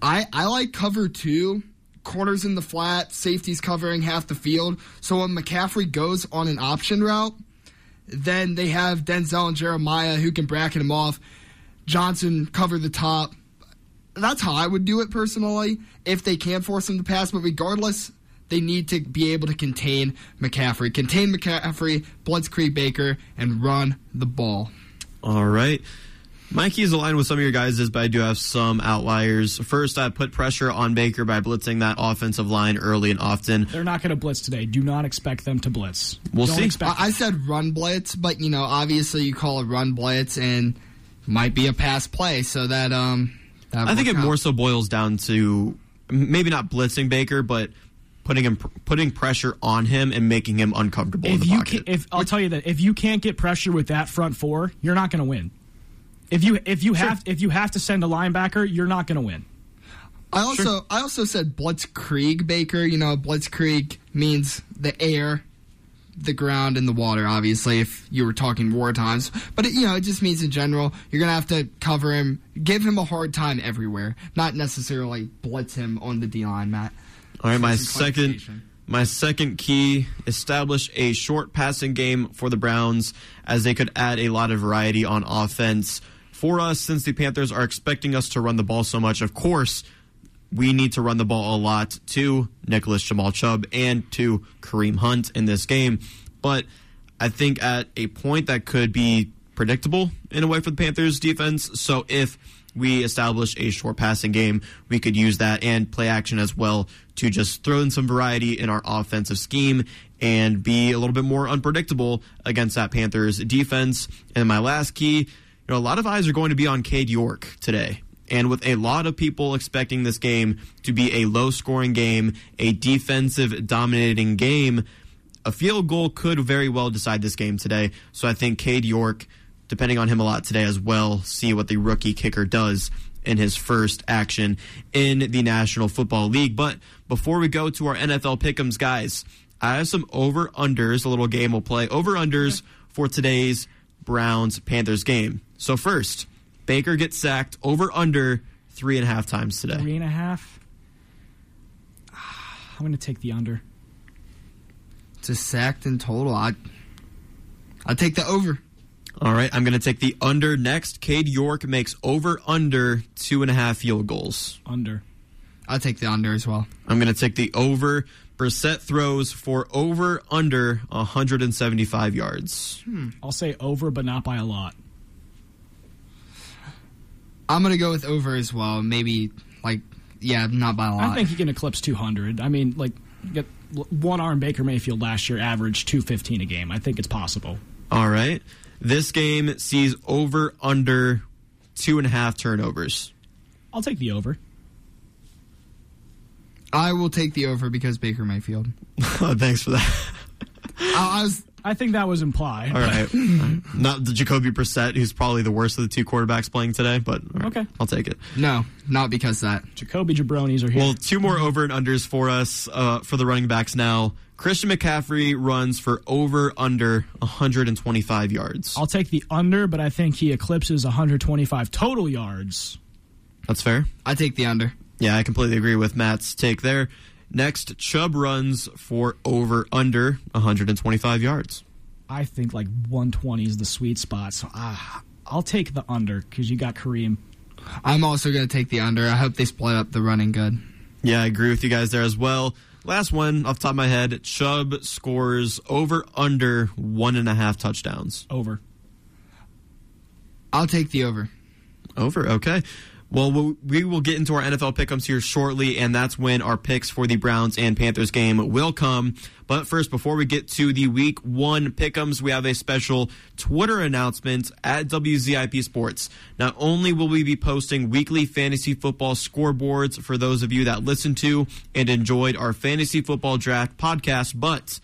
I I like cover two, corners in the flat, safeties covering half the field. So when McCaffrey goes on an option route, then they have Denzel and Jeremiah who can bracket him off. Johnson cover the top that's how I would do it personally if they can force him to pass. But regardless, they need to be able to contain McCaffrey, contain McCaffrey, Blitzkrieg Baker, and run the ball. All right. My is aligned with some of your guys', but I do have some outliers. First, I put pressure on Baker by blitzing that offensive line early and often. They're not going to blitz today. Do not expect them to blitz. We'll Don't see. I, I said run blitz, but you know, obviously you call a run blitz and might be a pass play, so that um That I think it out. more so boils down to maybe not blitzing Baker, but putting him putting pressure on him and making him uncomfortable. in If the you can, if I'll tell you that if you can't get pressure with that front four, you're not going to win. If you if you have if you have to send a linebacker, you're not going to win. I also I also said Blitzkrieg Baker. You know, Blitzkrieg means the air, the ground, and the water. Obviously, if you were talking war times, but it, you know, it just means in general you're gonna have to cover him, give him a hard time everywhere, not necessarily blitz him on the D line, Matt. All right, my second my second key establish a short passing game for the Browns as they could add a lot of variety on offense for us since the Panthers are expecting us to run the ball so much. Of course, we need to run the ball a lot to Nicholas Jamal Chubb and to Kareem Hunt in this game. But I think at a point that could be predictable in a way for the Panthers defense. So if we establish a short passing game, we could use that and play action as well to just throw in some variety in our offensive scheme and be a little bit more unpredictable against that Panthers defense. And my last key, you know, a lot of eyes are going to be on Cade York today. And with a lot of people expecting this game to be a low scoring game, a defensive dominating game, a field goal could very well decide this game today. So I think Cade York, depending on him a lot today as well, see what the rookie kicker does in his first action in the National Football League. But before we go to our NFL pick'ems, guys, I have some over unders, a little game we'll play. Over unders for today's Browns Panthers game. So first, Baker gets sacked over under three and a half times today. Three and a half. Ah, I'm going to take the under. Just sacked in total. I I take the over. All right, I'm going to take the under next. Cade York makes over under two and a half field goals. Under. I'll take the under as well. I'm going to take the over. Brissett throws for over under 175 yards. Hmm. I'll say over, but not by a lot. I'm gonna go with over as well. Maybe like yeah, not by a lot. I think he can eclipse 200. I mean, like, get one arm Baker Mayfield last year averaged 215 a game. I think it's possible. All right. This game sees over under two and a half turnovers. I'll take the over. I will take the over because Baker Mayfield. [laughs] Thanks for that. I, I was. I think that was implied. All right. All right. Not the Jacoby Brissett, who's probably the worst of the two quarterbacks playing today, but all right, Okay. I'll take it. No, not because of that. Jacoby Jabronis are here. Well, two more over and unders for us uh, for the running backs now. Christian McCaffrey runs for over under 125 yards. I'll take the under, but I think he eclipses 125 total yards. That's fair. I take the under. Yeah, I completely agree with Matt's take there. Next, Chubb runs for over under 125 yards. I think like 120 is the sweet spot. So ah, I'll take the under because you got Kareem. I'm also going to take the under. I hope they split up the running good. Yeah, I agree with you guys there as well. Last one off the top of my head, Chubb scores over under one and a half touchdowns. Over. I'll take the over. Over, okay. Well, we- will get into our NFL pick'ems here shortly, and that's when our picks for the Browns and Panthers game will come. But first, before we get to the Week One pickums, we have a special Twitter announcement at WZIP Sports. Not only will we be posting weekly fantasy football scoreboards for those of you that listen to and enjoyed our fantasy football draft podcast, but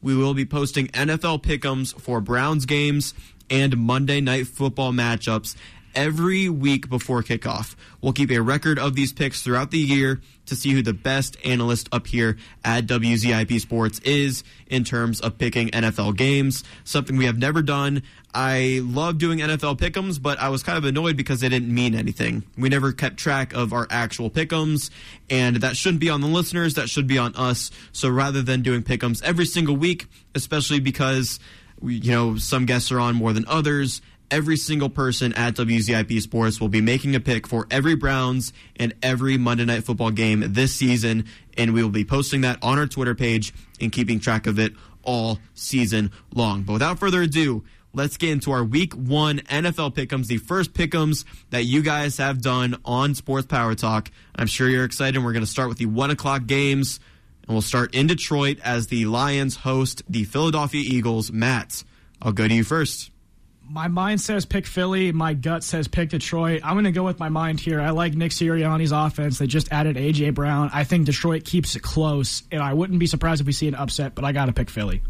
we will be posting NFL pickums for Browns games and Monday night football matchups every week before kickoff. We'll keep a record of these picks throughout the year to see who the best analyst up here at WZIP Sports is in terms of picking NFL games. Something we have never done. I love doing NFL pickums, but I was kind of annoyed because they didn't mean anything. We never kept track of our actual pickums, and that shouldn't be on the listeners. That should be on us. So rather than doing pickums every single week, especially because you know some guests are on more than others, every single person at WZIP Sports will be making a pick for every Browns and every Monday Night Football game this season, and we will be posting that on our Twitter page and keeping track of it all season long. But without further ado, let's get into our Week One NFL pickums, the first pickums that you guys have done on Sports Power Talk. I'm sure you're excited. We're going to start with the one o'clock games, and we'll start in Detroit as the Lions host the Philadelphia Eagles. Matt, I'll go to you first. My mind says pick Philly. My gut says pick Detroit. I'm going to go with my mind here. I like Nick Sirianni's offense. They just added AJ Brown. I think Detroit keeps it close, and I wouldn't be surprised if we see an upset. But I got to pick Philly.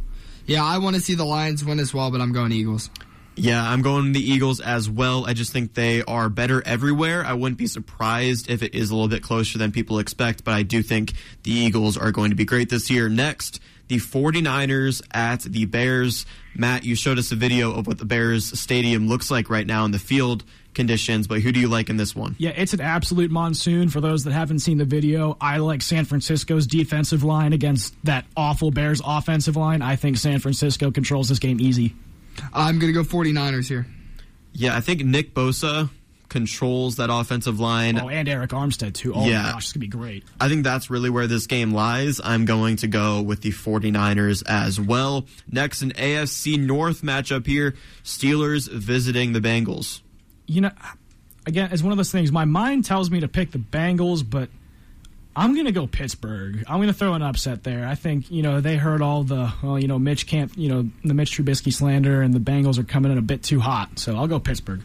Yeah, I want to see the Lions win as well, but I'm going Eagles. Yeah, I'm going the Eagles as well. I just think they are better everywhere. I wouldn't be surprised if it is a little bit closer than people expect, but I do think the Eagles are going to be great this year. Next, the 49ers at the Bears. Matt, you showed us a video of what the Bears stadium looks like right now in the field conditions, but who do you like in this one? Yeah, it's an absolute monsoon. For those that haven't seen the video, I like San Francisco's defensive line against that awful Bears offensive line. I think San Francisco controls this game easy. I'm going to go 49ers here. Yeah, I think Nick Bosa controls that offensive line. Oh, and Arik Armstead, too. Oh, yeah. my gosh, it's going to be great. I think that's really where this game lies. I'm going to go with the 49ers as well. Next, an AFC North matchup here Steelers visiting the Bengals. You know, again, it's one of those things. My mind tells me to pick the Bengals, but I'm going to go Pittsburgh. I'm going to throw an upset there. I think, you know, they heard all the, well, you know, Mitch can't, you know, the Mitch Trubisky slander, and the Bengals are coming in a bit too hot. So I'll go Pittsburgh.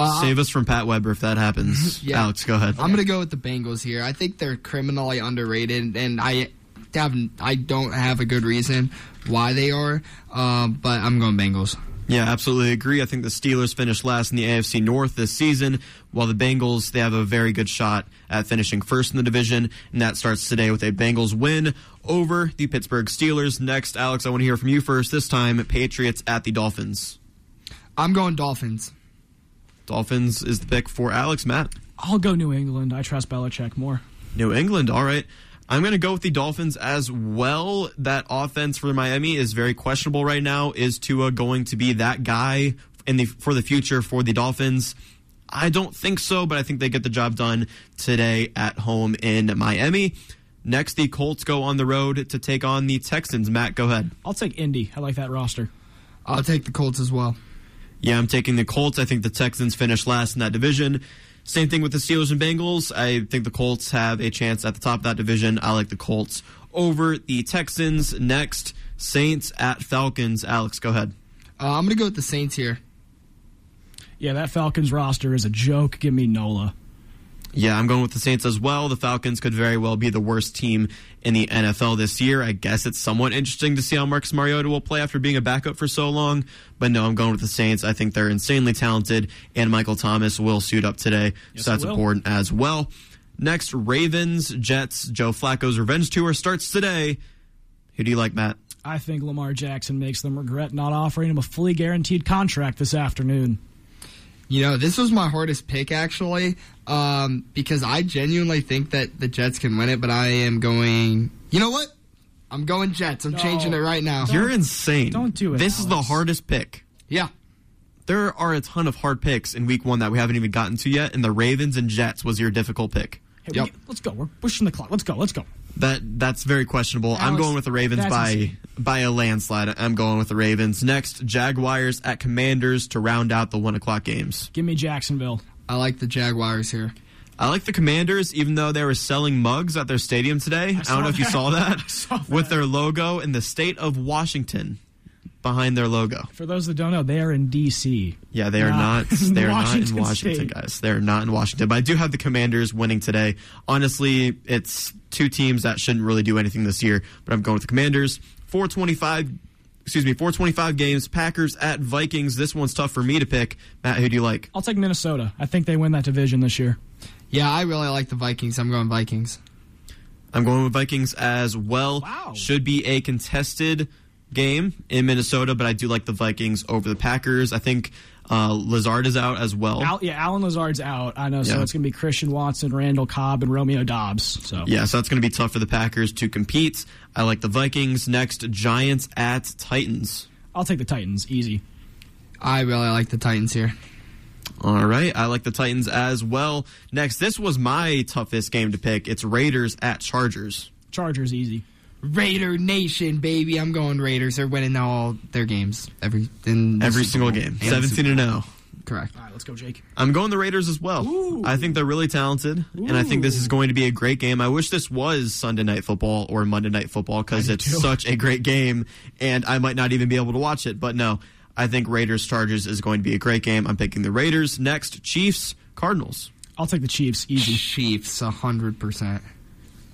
Uh, Save us from Pat Weber if that happens. [laughs] yeah. Alex, go ahead. I'm going to go with the Bengals here. I think they're criminally underrated, and I have I don't have a good reason why they are, um, but I'm going Bengals. Yeah, absolutely agree. I think the Steelers finished last in the AFC North this season, while the Bengals they have a very good shot at finishing first in the division, and that starts today with a Bengals win over the Pittsburgh Steelers. Next, Alex, I want to hear from you first. This time, Patriots at the Dolphins. I'm going Dolphins. Dolphins is the pick for Alex Matt. I'll go New England. I trust Belichick more. New England, all right. I'm going to go with the Dolphins as well. That offense for Miami is very questionable right now. Is Tua going to be that guy in the for the future for the Dolphins? I don't think so, but I think they get the job done today at home in Miami. Next, the Colts go on the road to take on the Texans. Matt, go ahead. I'll take Indy. I like that roster. I'll take the Colts as well. Yeah, I'm taking the Colts. I think the Texans finish last in that division. Same thing with the Steelers and Bengals. I think the Colts have a chance at the top of that division. I like the Colts over the Texans. Next, Saints at Falcons. Alex, go ahead. Uh, I'm going to go with the Saints here. Yeah, that Falcons roster is a joke. Give me Nola. Yeah, I'm going with the Saints as well. The Falcons could very well be the worst team in the NFL this year. I guess it's somewhat interesting to see how Marcus Mariota will play after being a backup for so long. But no, I'm going with the Saints. I think they're insanely talented, and Michael Thomas will suit up today. Yes, so that's important as well. Next, Ravens, Jets, Joe Flacco's revenge tour starts today. Who do you like, Matt? I think Lamar Jackson makes them regret not offering him a fully guaranteed contract this afternoon. You know, this was my hardest pick actually, um, because I genuinely think that the Jets can win it, but I am going. You know what? I'm going Jets. I'm no, changing it right now. You're insane. Don't do it. This Alex. is the hardest pick. Yeah. There are a ton of hard picks in week one that we haven't even gotten to yet, and the Ravens and Jets was your difficult pick. Hey, yep. we, let's go. We're pushing the clock. Let's go. Let's go. That that's very questionable. Alex, I'm going with the Ravens by insane. by a landslide. I'm going with the Ravens. Next, Jaguars at Commanders to round out the one o'clock games. Give me Jacksonville. I like the Jaguars here. I like the Commanders, even though they were selling mugs at their stadium today. I, I don't know that. if you saw that, saw that. [laughs] with their logo in the state of Washington behind their logo. For those that don't know, they are in D.C. Yeah, they are not. [laughs] They are not in Washington, State. guys. They are not in Washington. But I do have the Commanders winning today. Honestly, it's two teams that shouldn't really do anything this year. But I'm going with the Commanders. 425. Excuse me, 425 games. Packers at Vikings. This one's tough for me to pick. Matt, who do you like? I'll take Minnesota. I think they win that division this year. Yeah, I really like the Vikings. I'm going Vikings. I'm going with Vikings as well. Wow. Should be a contested game in Minnesota, but I do like the Vikings over the Packers. I think uh, Lazard is out as well. Al, yeah, Allen Lazard's out. I know, so yeah. it's going to be Christian Watson, Randall Cobb, and Romeo Doubs. So yeah, so that's going to be tough for the Packers to compete. I like the Vikings. Next, Giants at Titans. I'll take the Titans. Easy. I really like the Titans here. All right, I like the Titans as well. Next, this was my toughest game to pick. It's Raiders at Chargers. Chargers easy. Raider Nation, baby. I'm going Raiders. They're winning all their games every every single game. Seventeen and zero. Oh. Correct. All right, let's go, Jake. I'm going the Raiders as well. Ooh. I think they're really talented, Ooh. and I think this is going to be a great game. I wish this was Sunday night football or Monday night football because it's too. such a great game, and I might not even be able to watch it. But no, I think Raiders Chargers is going to be a great game. I'm picking the Raiders next. Chiefs Cardinals. I'll take the Chiefs. Easy. Chiefs, hundred percent.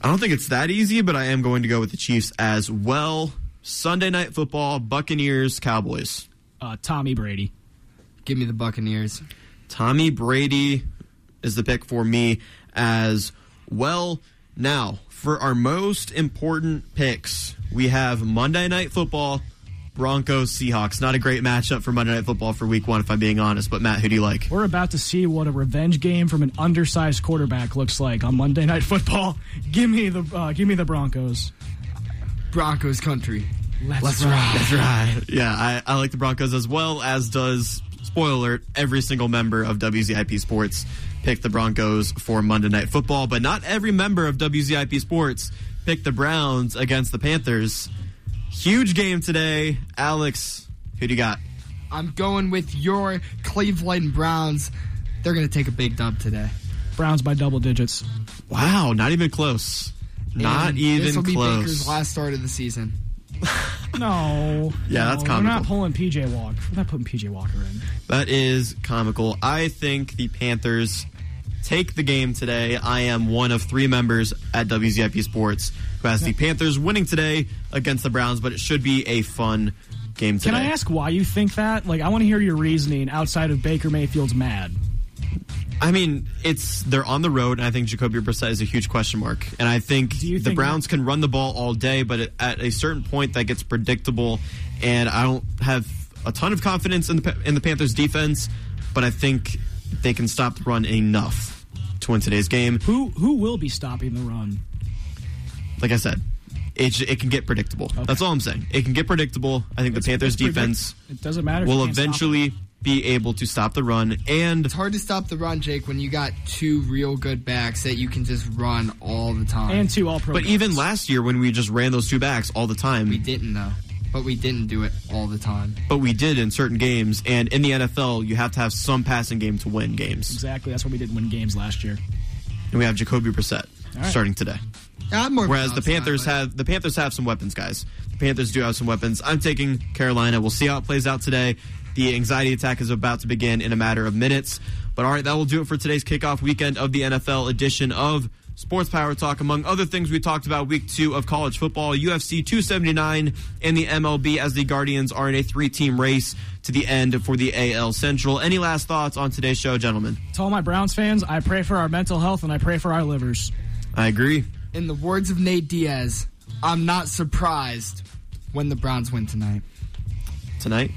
I don't think it's that easy, but I am going to go with the Chiefs as well. Sunday night football, Buccaneers, Cowboys. Uh, Tommy Brady. Give me the Buccaneers. Tommy Brady is the pick for me as well. Now, for our most important picks, we have Monday Night Football, Broncos, Seahawks. Not a great matchup for Monday Night Football for week one, if I'm being honest. But, Matt, who do you like? We're about to see what a revenge game from an undersized quarterback looks like on Monday Night Football. [laughs] Give me the, uh, give me the Broncos. Broncos country. Let's, Let's ride. ride. That's right. Yeah, I, I like the Broncos as well, as does, spoiler alert, every single member of WZIP Sports picked the Broncos for Monday Night Football, but not every member of WZIP Sports picked the Browns against the Panthers. Huge game today. Alex, who do you got? I'm going with your Cleveland Browns. They're going to take a big dub today. Browns by double digits. Wow, not even close. Not And even This will be. Baker's last start of the season. [laughs] No. Yeah, no, that's We're comical. not pulling PJ Walker. We're not putting PJ Walker in. That is comical. I think the Panthers take the game today. I am one of three members at WZIP Sports who has the Panthers winning today against the Browns, but it should be a fun game today. Can I ask why you think that? Like, I want to hear your reasoning outside of Baker Mayfield's mad. I mean, it's they're on the road, and I think Jacoby Brissett is a huge question mark. And I think you the think- Browns can run the ball all day, but at a certain point, that gets predictable. And I don't have a ton of confidence in the in the Panthers' defense, but I think they can stop the run enough to win today's game. Who who will be stopping the run? Like I said, it it can get predictable. That's all I'm saying. It can get predictable. I think the Panthers' defense It doesn't matter. will eventually be able to stop the run and It's hard to stop the run, Jake, when you got two real good backs that you can just run all the time. and two all pro. But even last year when we just ran those two backs all the time, we didn't though. But we didn't do it all the time. but we did in certain games. And in the NFL, you have to have some passing game to win games. exactly. That's why we didn't win games last year. And we have Jacoby Brissett All right. starting today. I'm more Whereas the Browns guy, Panthers but- have the Panthers have some weapons, guys. The Panthers do have some weapons. I'm taking Carolina. We'll see how it plays out today. The anxiety attack is about to begin in a matter of minutes. But all right, that will do it for today's kickoff weekend of the NFL edition of Sports Power Talk. Among other things, we talked about week two of college football, UFC 279, and the MLB as the Guardians are in a three-team race to the end for the AL Central. Any last thoughts on today's show, gentlemen? To all my Browns fans, I pray for our mental health and I pray for our livers. I agree. In the words of Nate Diaz, I'm not surprised when the Browns win tonight. Tonight?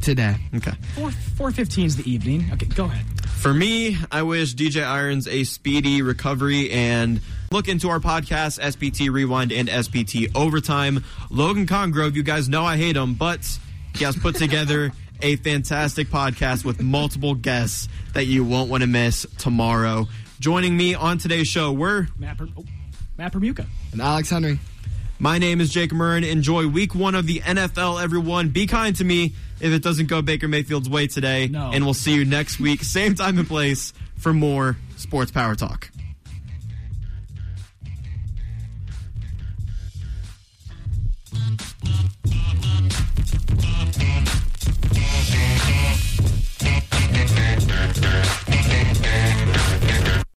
Today. Okay. Four four fifteen is the evening. Okay, go ahead. For me, I wish DJ Irons a speedy recovery and look into our podcast, SPT Rewind and SPT Overtime. Logan Congrove, you guys know I hate him, but he has put together [laughs] a fantastic podcast with multiple guests that you won't want to miss tomorrow. Joining me on today's show, we're Matt, per- oh, Matt Permuka. And Alex Henry. my name is Jake Murren. Enjoy week one of the NFL, everyone. Be kind to me if it doesn't go Baker Mayfield's way today. No. And we'll see you next week, same time and place, for more Sports Power Talk.